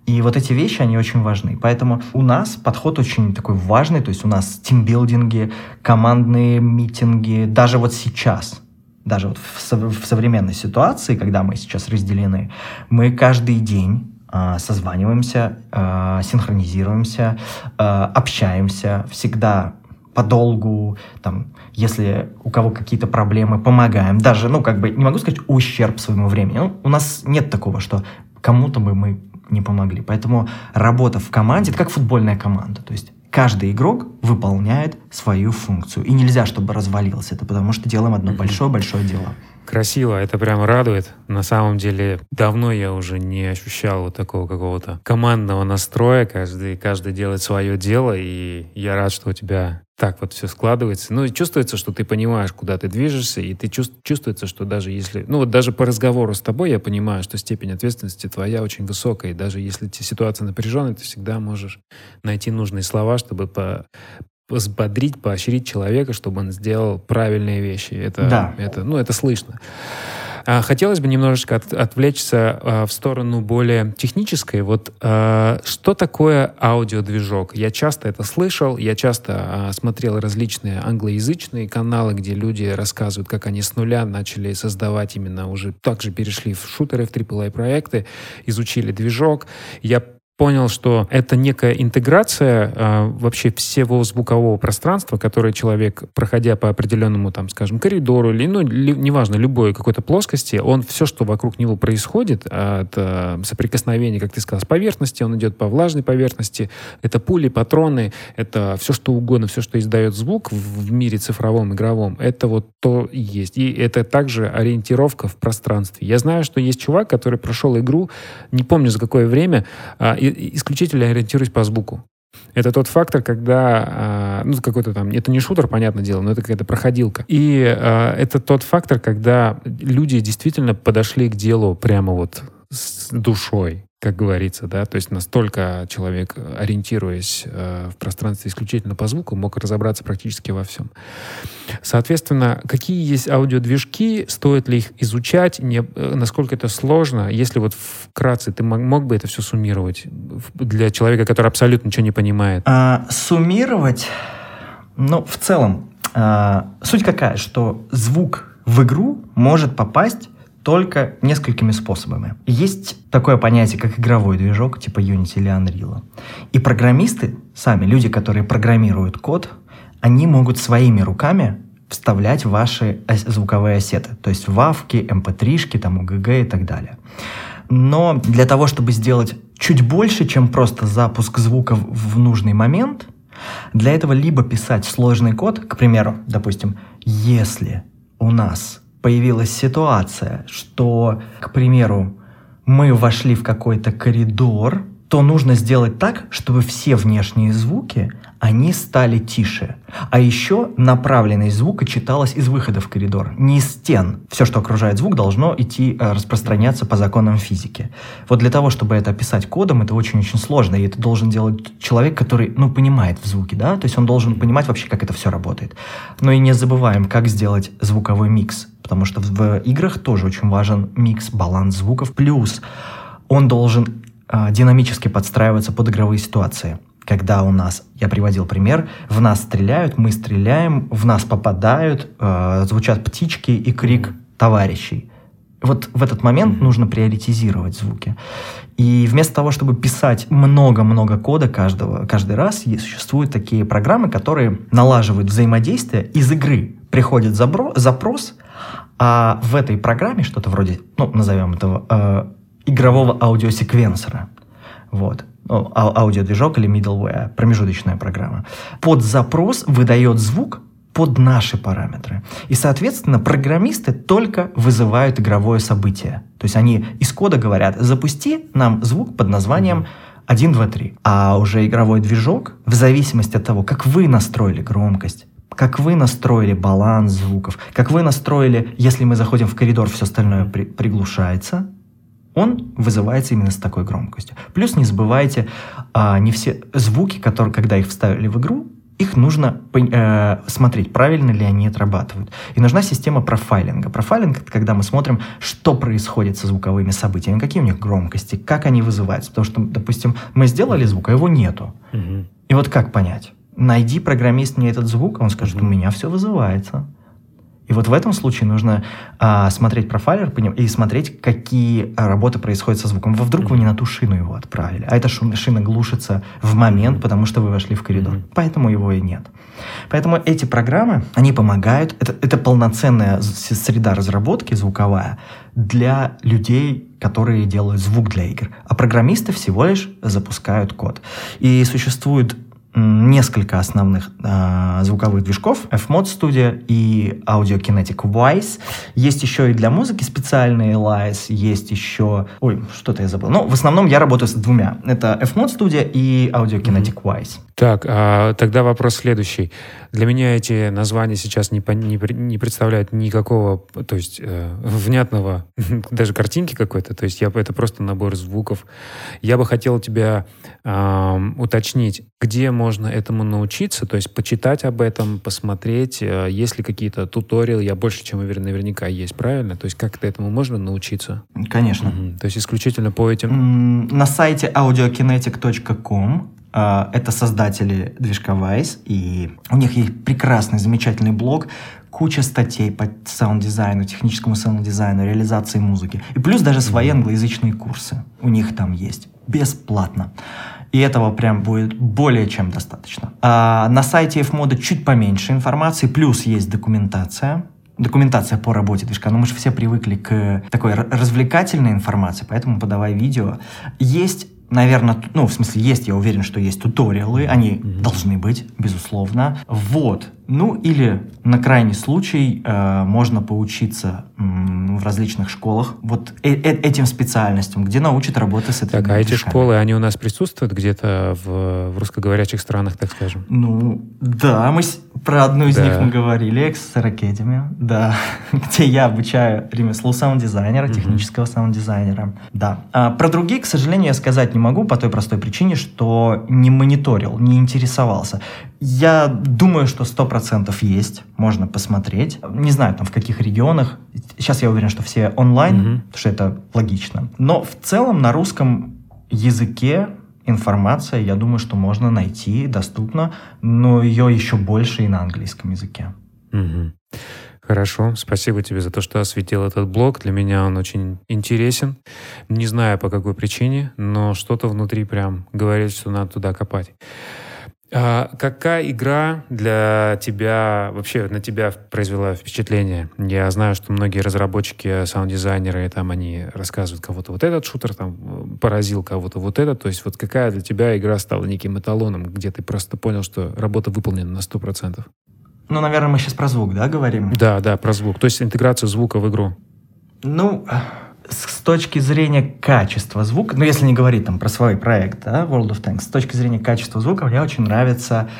И вот эти вещи, они очень важны. Поэтому у нас подход очень такой важный, то есть у нас тимбилдинги, командные митинги, даже вот сейчас, даже вот в, современной ситуации, когда мы сейчас разделены, мы каждый день э, созваниваемся, э, синхронизируемся, э, общаемся, всегда подолгу, там, если у кого какие-то проблемы, помогаем. Даже, ну, как бы, не могу сказать ущерб своему времени. Ну, у нас нет такого, что кому-то бы мы не помогли. Поэтому работа в команде — это как футбольная команда. То есть каждый игрок выполняет свою функцию. И нельзя, чтобы развалилось это, потому что делаем одно большое-большое дело. Красиво, это прям радует. На самом деле, давно я уже не ощущал вот такого какого-то командного настроя. Каждый, каждый делает свое дело, и я рад, что у тебя так вот все складывается. Ну, и чувствуется, что ты понимаешь, куда ты движешься, и ты чувств, чувствуется, что даже если... Ну, вот даже по разговору с тобой я понимаю, что степень ответственности твоя очень высокая, и даже если ситуация напряженная, ты всегда можешь найти нужные слова, чтобы по, взбодрить, поощрить человека, чтобы он сделал правильные вещи. Это, да. это, ну, это слышно. А, хотелось бы немножечко от, отвлечься а, в сторону более технической. Вот а, что такое аудиодвижок? Я часто это слышал, я часто смотрел различные англоязычные каналы, где люди рассказывают, как они с нуля начали создавать именно уже также перешли в шутеры, в AAA проекты, изучили движок. Я понял, что это некая интеграция э, вообще всего звукового пространства, которое человек, проходя по определенному, там, скажем, коридору или, ну, ли, неважно, любой какой-то плоскости, он все, что вокруг него происходит, от э, соприкосновения, как ты сказал, с поверхности, он идет по влажной поверхности, это пули, патроны, это все, что угодно, все, что издает звук в, в мире цифровом, игровом, это вот то есть. И это также ориентировка в пространстве. Я знаю, что есть чувак, который прошел игру, не помню за какое время, э, исключительно ориентируюсь по звуку. Это тот фактор, когда, а, ну, какой-то там, это не шутер, понятное дело, но это какая-то проходилка. И э, это тот фактор, когда люди действительно подошли к делу прямо вот с душой, как говорится, да, то есть настолько человек, ориентируясь э, в пространстве исключительно по звуку, мог разобраться практически во всем. Соответственно, какие есть аудиодвижки, стоит ли их изучать, не, э, насколько это сложно, если вот вкратце ты мог, мог бы это все суммировать для человека, который абсолютно ничего не понимает? А, суммировать, ну, в целом, а, суть какая, что звук в игру может попасть только несколькими способами. Есть такое понятие, как игровой движок, типа Unity или Unreal. И программисты, сами люди, которые программируют код, они могут своими руками вставлять ваши звуковые ассеты, то есть вавки, mp3-шки, эм там, УГГ и так далее. Но для того, чтобы сделать чуть больше, чем просто запуск звука в нужный момент, для этого либо писать сложный код, к примеру, допустим, если у нас появилась ситуация, что, к примеру, мы вошли в какой-то коридор, то нужно сделать так, чтобы все внешние звуки, они стали тише. А еще направленность звука читалась из выхода в коридор, не из стен. Все, что окружает звук, должно идти э, распространяться по законам физики. Вот для того, чтобы это описать кодом, это очень-очень сложно, и это должен делать человек, который, ну, понимает в звуке, да, то есть он должен понимать вообще, как это все работает. Но и не забываем, как сделать звуковой микс, потому что в, играх тоже очень важен микс, баланс звуков. Плюс он должен э, динамически подстраиваться под игровые ситуации. Когда у нас, я приводил пример, в нас стреляют, мы стреляем, в нас попадают, э, звучат птички и крик товарищей. Вот в этот момент нужно приоритизировать звуки. И вместо того, чтобы писать много-много кода каждого, каждый раз, существуют такие программы, которые налаживают взаимодействие из игры. Приходит забро, запрос, а в этой программе что-то вроде, ну, назовем этого, э, игрового аудиосеквенсора. Вот. Ну, аудиодвижок или middleware, промежуточная программа. Под запрос выдает звук под наши параметры. И, соответственно, программисты только вызывают игровое событие. То есть они из кода говорят, запусти нам звук под названием 1, 2, 3. А уже игровой движок, в зависимости от того, как вы настроили громкость, как вы настроили баланс звуков, как вы настроили, если мы заходим в коридор, все остальное при, приглушается, он вызывается именно с такой громкостью. Плюс не забывайте, а, не все звуки, которые, когда их вставили в игру, их нужно э, смотреть, правильно ли они отрабатывают. И нужна система профайлинга. Профайлинг — это когда мы смотрим, что происходит со звуковыми событиями, какие у них громкости, как они вызываются. Потому что, допустим, мы сделали звук, а его нету. Угу. И вот как понять? найди программист мне этот звук, он скажет, у меня все вызывается. И вот в этом случае нужно а, смотреть профайлер по ним и смотреть, какие работы происходят со звуком. Во вдруг вы не на ту шину его отправили, а эта шина глушится в момент, потому что вы вошли в коридор. Mm-hmm. Поэтому его и нет. Поэтому эти программы, они помогают. Это, это полноценная среда разработки звуковая для людей, которые делают звук для игр. А программисты всего лишь запускают код. И существует несколько основных э, звуковых движков FMod Studio и Audio Kinetic Wise. Есть еще и для музыки специальные LIS, есть еще... Ой, что-то я забыл. Ну, в основном я работаю с двумя. Это FMod Studio и Audio Kinetic Wise. Так, а тогда вопрос следующий. Для меня эти названия сейчас не, не, не представляют никакого, то есть э, внятного, (laughs) даже картинки какой-то. То есть я, это просто набор звуков. Я бы хотел тебя э, уточнить, где можно этому научиться, то есть почитать об этом, посмотреть, э, есть ли какие-то туториалы, я больше чем уверен, наверняка есть, правильно? То есть как-то этому можно научиться? Конечно. Угу. То есть исключительно по этим... На сайте audiokinetic.com это создатели движка Vice, и у них есть прекрасный, замечательный блог, куча статей по саунд-дизайну, техническому саунд-дизайну, реализации музыки. И плюс даже свои англоязычные курсы у них там есть, бесплатно. И этого прям будет более чем достаточно. А на сайте Fmoda чуть поменьше информации, плюс есть документация, документация по работе движка. Но мы же все привыкли к такой развлекательной информации, поэтому подавай видео. Есть наверное, ну, в смысле, есть, я уверен, что есть туториалы, они mm-hmm. должны быть, безусловно. Вот, Ну или на крайний случай э, можно поучиться м, в различных школах вот э -э этим специальностям, где научат работать с этими Так, а эти школы, они у нас присутствуют где-то в, в русскоговорящих странах, так скажем? Ну, да, мы с... про одну из да. них мы говорили, Excer Academy, да, (laughs) где я обучаю ремеслу саунд-дизайнера, mm-hmm. технического саунд-дизайнера, да. А про другие, к сожалению, я сказать не могу по той простой причине, что не мониторил, не интересовался. Я думаю, что 100% есть, можно посмотреть. Не знаю, там в каких регионах. Сейчас я уверен, что все онлайн, mm-hmm. потому что это логично. Но в целом на русском языке информация, я думаю, что можно найти, доступно, но ее еще больше и на английском языке. Угу. Хорошо, спасибо тебе за то, что осветил этот блог. Для меня он очень интересен. Не знаю по какой причине, но что-то внутри прям говорит, что надо туда копать. А какая игра для тебя, вообще на тебя произвела впечатление? Я знаю, что многие разработчики, саунд-дизайнеры, там они рассказывают, кого-то вот этот шутер там поразил, кого-то вот этот. То есть вот какая для тебя игра стала неким эталоном, где ты просто понял, что работа выполнена на 100%? Ну, наверное, мы сейчас про звук, да, говорим? Да, да, про звук. То есть интеграцию звука в игру. Ну, точки зрения качества звука, ну, если не говорить там про свой проект, да, World of Tanks, с точки зрения качества звука мне очень нравится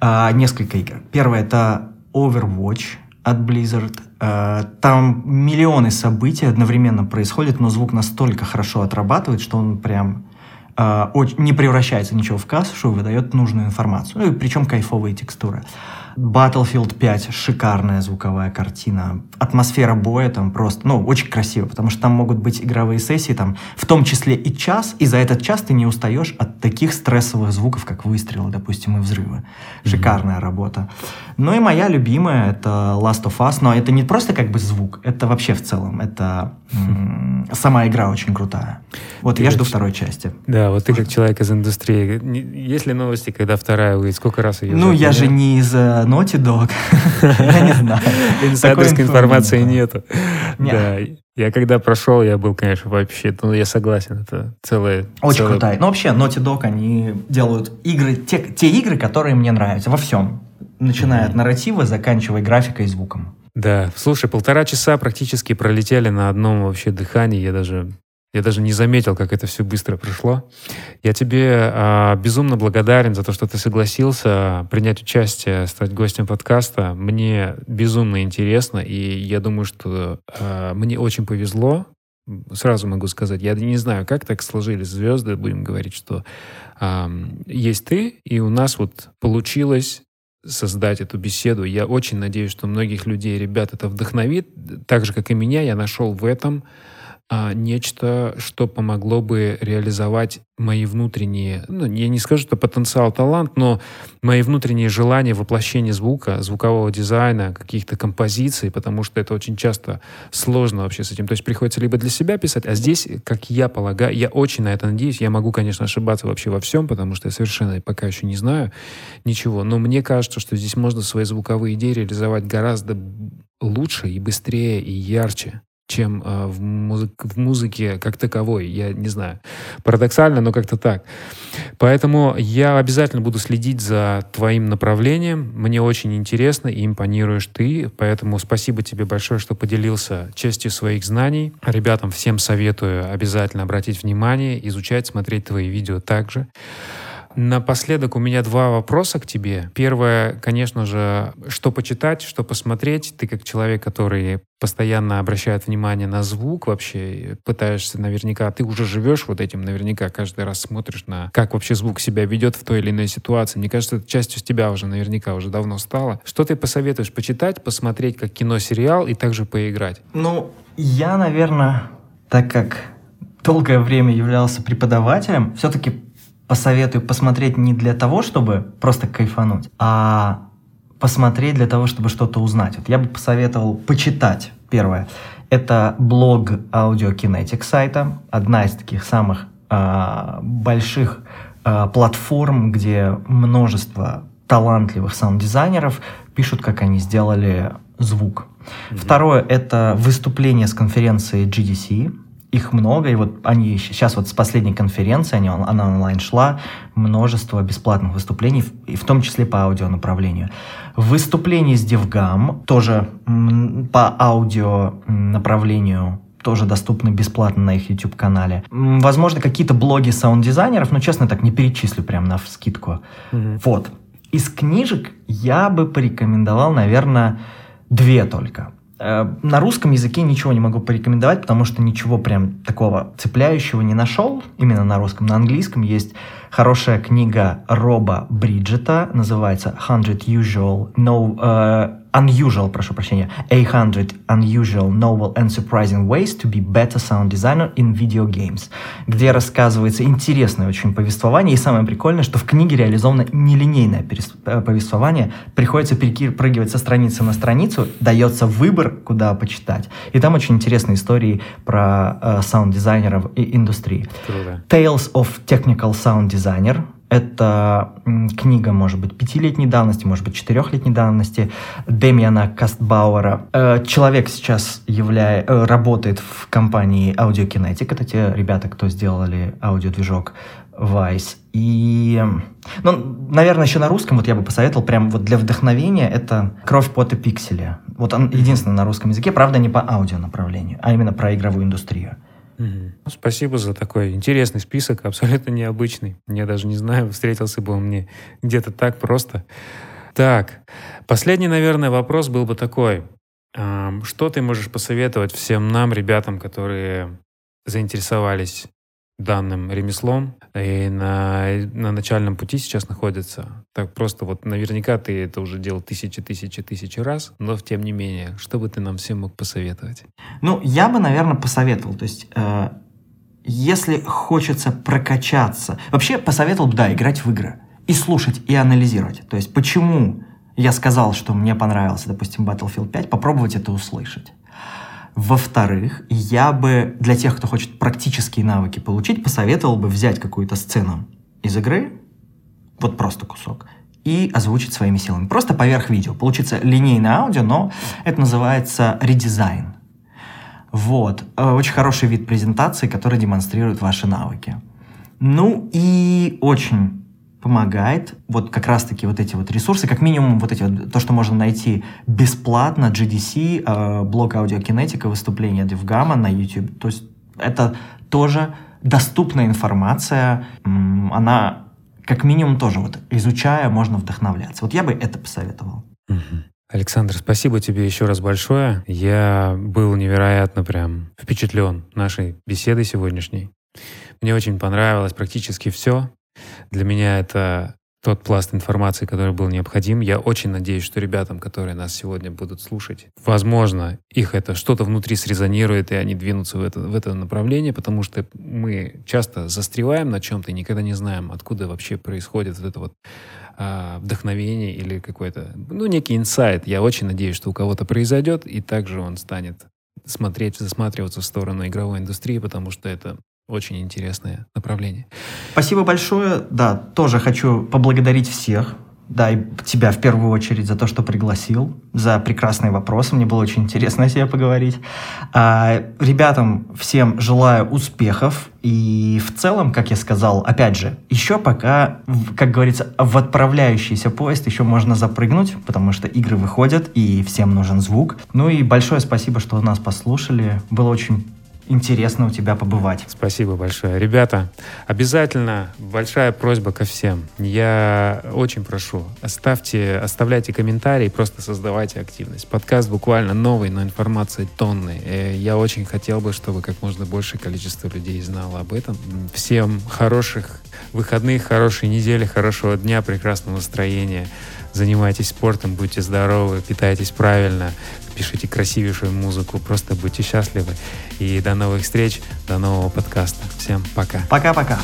а, несколько игр. Первое — это Overwatch от Blizzard. А, там миллионы событий одновременно происходят, но звук настолько хорошо отрабатывает, что он прям а, не превращается ничего в кашу, выдает нужную информацию. Ну, и причем кайфовые текстуры. Battlefield 5 шикарная звуковая картина. Атмосфера боя там просто, ну, очень красиво, потому что там могут быть игровые сессии, там, в том числе и час, и за этот час ты не устаешь от таких стрессовых звуков, как выстрелы, допустим, и взрывы. Шикарная mm-hmm. работа. Ну и моя любимая — это Last of Us, но это не просто как бы звук, это вообще в целом, это м- сама игра очень крутая. Вот ты я жду второй части. Да, вот ты как человек из индустрии. Есть ли новости, когда вторая выйдет? Сколько раз ее Ну, я же не из э, Naughty Dog. (laughs) Я не знаю. Инсайдерской информации нету. Да. Я когда прошел, я был, конечно, вообще, ну, я согласен, это целое... Очень целое... крутая. Ну, вообще, Naughty Dog, они делают игры, те, те игры, которые мне нравятся, во всем. Начиная mm-hmm. от нарратива, заканчивая графикой и звуком. Да, слушай, полтора часа практически пролетели на одном вообще дыхании. Я даже я даже не заметил, как это все быстро прошло. Я тебе э, безумно благодарен за то, что ты согласился принять участие, стать гостем подкаста. Мне безумно интересно, и я думаю, что э, мне очень повезло. Сразу могу сказать, я не знаю, как так сложились звезды, будем говорить, что э, есть ты, и у нас вот получилось создать эту беседу. Я очень надеюсь, что многих людей, ребят, это вдохновит. Так же, как и меня, я нашел в этом а, нечто, что помогло бы реализовать мои внутренние, ну, я не скажу, что потенциал, талант, но мои внутренние желания воплощения звука, звукового дизайна, каких-то композиций, потому что это очень часто сложно вообще с этим. То есть приходится либо для себя писать, а здесь, как я полагаю, я очень на это надеюсь, я могу, конечно, ошибаться вообще во всем, потому что я совершенно пока еще не знаю ничего, но мне кажется, что здесь можно свои звуковые идеи реализовать гораздо лучше и быстрее и ярче чем э, в, музы в музыке как таковой. Я не знаю. Парадоксально, но как-то так. Поэтому я обязательно буду следить за твоим направлением. Мне очень интересно и импонируешь ты. Поэтому спасибо тебе большое, что поделился частью своих знаний. Ребятам всем советую обязательно обратить внимание, изучать, смотреть твои видео также. Напоследок у меня два вопроса к тебе. Первое, конечно же, что почитать, что посмотреть. Ты как человек, который постоянно обращает внимание на звук вообще, пытаешься наверняка, ты уже живешь вот этим наверняка, каждый раз смотришь на, как вообще звук себя ведет в той или иной ситуации. Мне кажется, это частью тебя уже наверняка уже давно стало. Что ты посоветуешь почитать, посмотреть как кино, сериал и также поиграть? Ну, я, наверное, так как долгое время являлся преподавателем, все-таки посоветую посмотреть не для того, чтобы просто кайфануть, а посмотреть для того, чтобы что-то узнать. Вот я бы посоветовал почитать. Первое. Это блог Kinetic сайта, одна из таких самых э, больших э, платформ, где множество талантливых саунд-дизайнеров пишут, как они сделали звук. Mm-hmm. Второе — это выступление с конференции GDC, их много, и вот они сейчас вот с последней конференции, они, она онлайн шла, множество бесплатных выступлений, и в том числе по аудио направлению. Выступление с DevGam тоже по аудио направлению тоже доступны бесплатно на их YouTube-канале. Возможно, какие-то блоги саунд-дизайнеров, но, честно, так не перечислю прям на скидку. Mm-hmm. Вот. Из книжек я бы порекомендовал, наверное, две только. Э, на русском языке ничего не могу порекомендовать, потому что ничего прям такого цепляющего не нашел именно на русском. На английском есть хорошая книга Роба Бриджета, называется «100 Usual No, uh, unusual, прошу прощения, 800 unusual, novel and surprising ways to be better sound designer in video games, где рассказывается интересное очень повествование, и самое прикольное, что в книге реализовано нелинейное э, повествование, приходится перепрыгивать со страницы на страницу, дается выбор, куда почитать, и там очень интересные истории про э, саунд-дизайнеров и индустрии. Круто. Tales of Technical Sound Designer — это книга, может быть, пятилетней давности, может быть, четырехлетней давности Демиана Кастбауэра. Э, человек сейчас являя, э, работает в компании Audiokinetic. Это те ребята, кто сделали аудиодвижок Vice. И, ну, наверное, еще на русском вот я бы посоветовал, прям вот для вдохновения, это «Кровь, пот и пиксели». Вот он единственный на русском языке, правда, не по аудио направлению, а именно про игровую индустрию. Угу. Спасибо за такой интересный список, абсолютно необычный. Я даже не знаю, встретился бы он мне где-то так просто. Так, последний, наверное, вопрос был бы такой. Что ты можешь посоветовать всем нам, ребятам, которые заинтересовались данным ремеслом и на, на начальном пути сейчас находится. Так просто вот наверняка ты это уже делал тысячи, тысячи, тысячи раз, но тем не менее, что бы ты нам всем мог посоветовать? Ну, я бы, наверное, посоветовал. То есть, э, если хочется прокачаться, вообще посоветовал бы, да, играть в игры и слушать, и анализировать. То есть, почему я сказал, что мне понравился, допустим, Battlefield 5, попробовать это услышать. Во-вторых, я бы для тех, кто хочет практические навыки получить, посоветовал бы взять какую-то сцену из игры, вот просто кусок, и озвучить своими силами. Просто поверх видео. Получится линейное аудио, но это называется редизайн. Вот. Э, очень хороший вид презентации, который демонстрирует ваши навыки. Ну и очень помогает вот как раз-таки вот эти вот ресурсы, как минимум вот эти вот, то, что можно найти бесплатно, GDC, э, блог Audiokinetic, выступления DevGAMM а на YouTube. То есть это тоже доступная информация, она как минимум тоже вот изучая можно вдохновляться. Вот я бы это посоветовал. Александр, спасибо тебе еще раз большое. Я был невероятно прям впечатлен нашей беседой сегодняшней. Мне очень понравилось практически все. Для меня это тот пласт информации, который был необходим. Я очень надеюсь, что ребятам, которые нас сегодня будут слушать, возможно, их это что-то внутри срезонирует, и они двинутся в это, в это направление, потому что мы часто застреваем на чем-то и никогда не знаем, откуда вообще происходит вот это вот а, вдохновение или какой-то, ну, некий инсайт. Я очень надеюсь, что у кого-то произойдет, и также он станет смотреть, засматриваться в сторону игровой индустрии, потому что это очень интересное направление. Спасибо большое. Да, тоже хочу поблагодарить всех. Да, и тебя в первую очередь за то, что пригласил, за прекрасные вопросы. Мне было очень интересно о себе поговорить. А, ребятам всем желаю успехов. И в целом, как я сказал, опять же, еще пока, как говорится, в отправляющийся поезд еще можно запрыгнуть, потому что игры выходят, и всем нужен звук. Ну и большое спасибо, что нас послушали. Было очень интересно у тебя побывать. Спасибо большое. Ребята, обязательно большая просьба ко всем. Я очень прошу, оставьте, оставляйте комментарии, просто создавайте активность. Подкаст буквально новый, но информации тонны. Э, я очень хотел бы, чтобы как можно большее количество людей знало об этом. Всем хороших выходных, хорошей недели, хорошего дня, прекрасного настроения. Занимайтесь спортом, будьте здоровы, питайтесь правильно пишите красивейшую музыку, просто будьте счастливы. И до новых встреч, до нового подкаста. Всем пока. Пока-пока.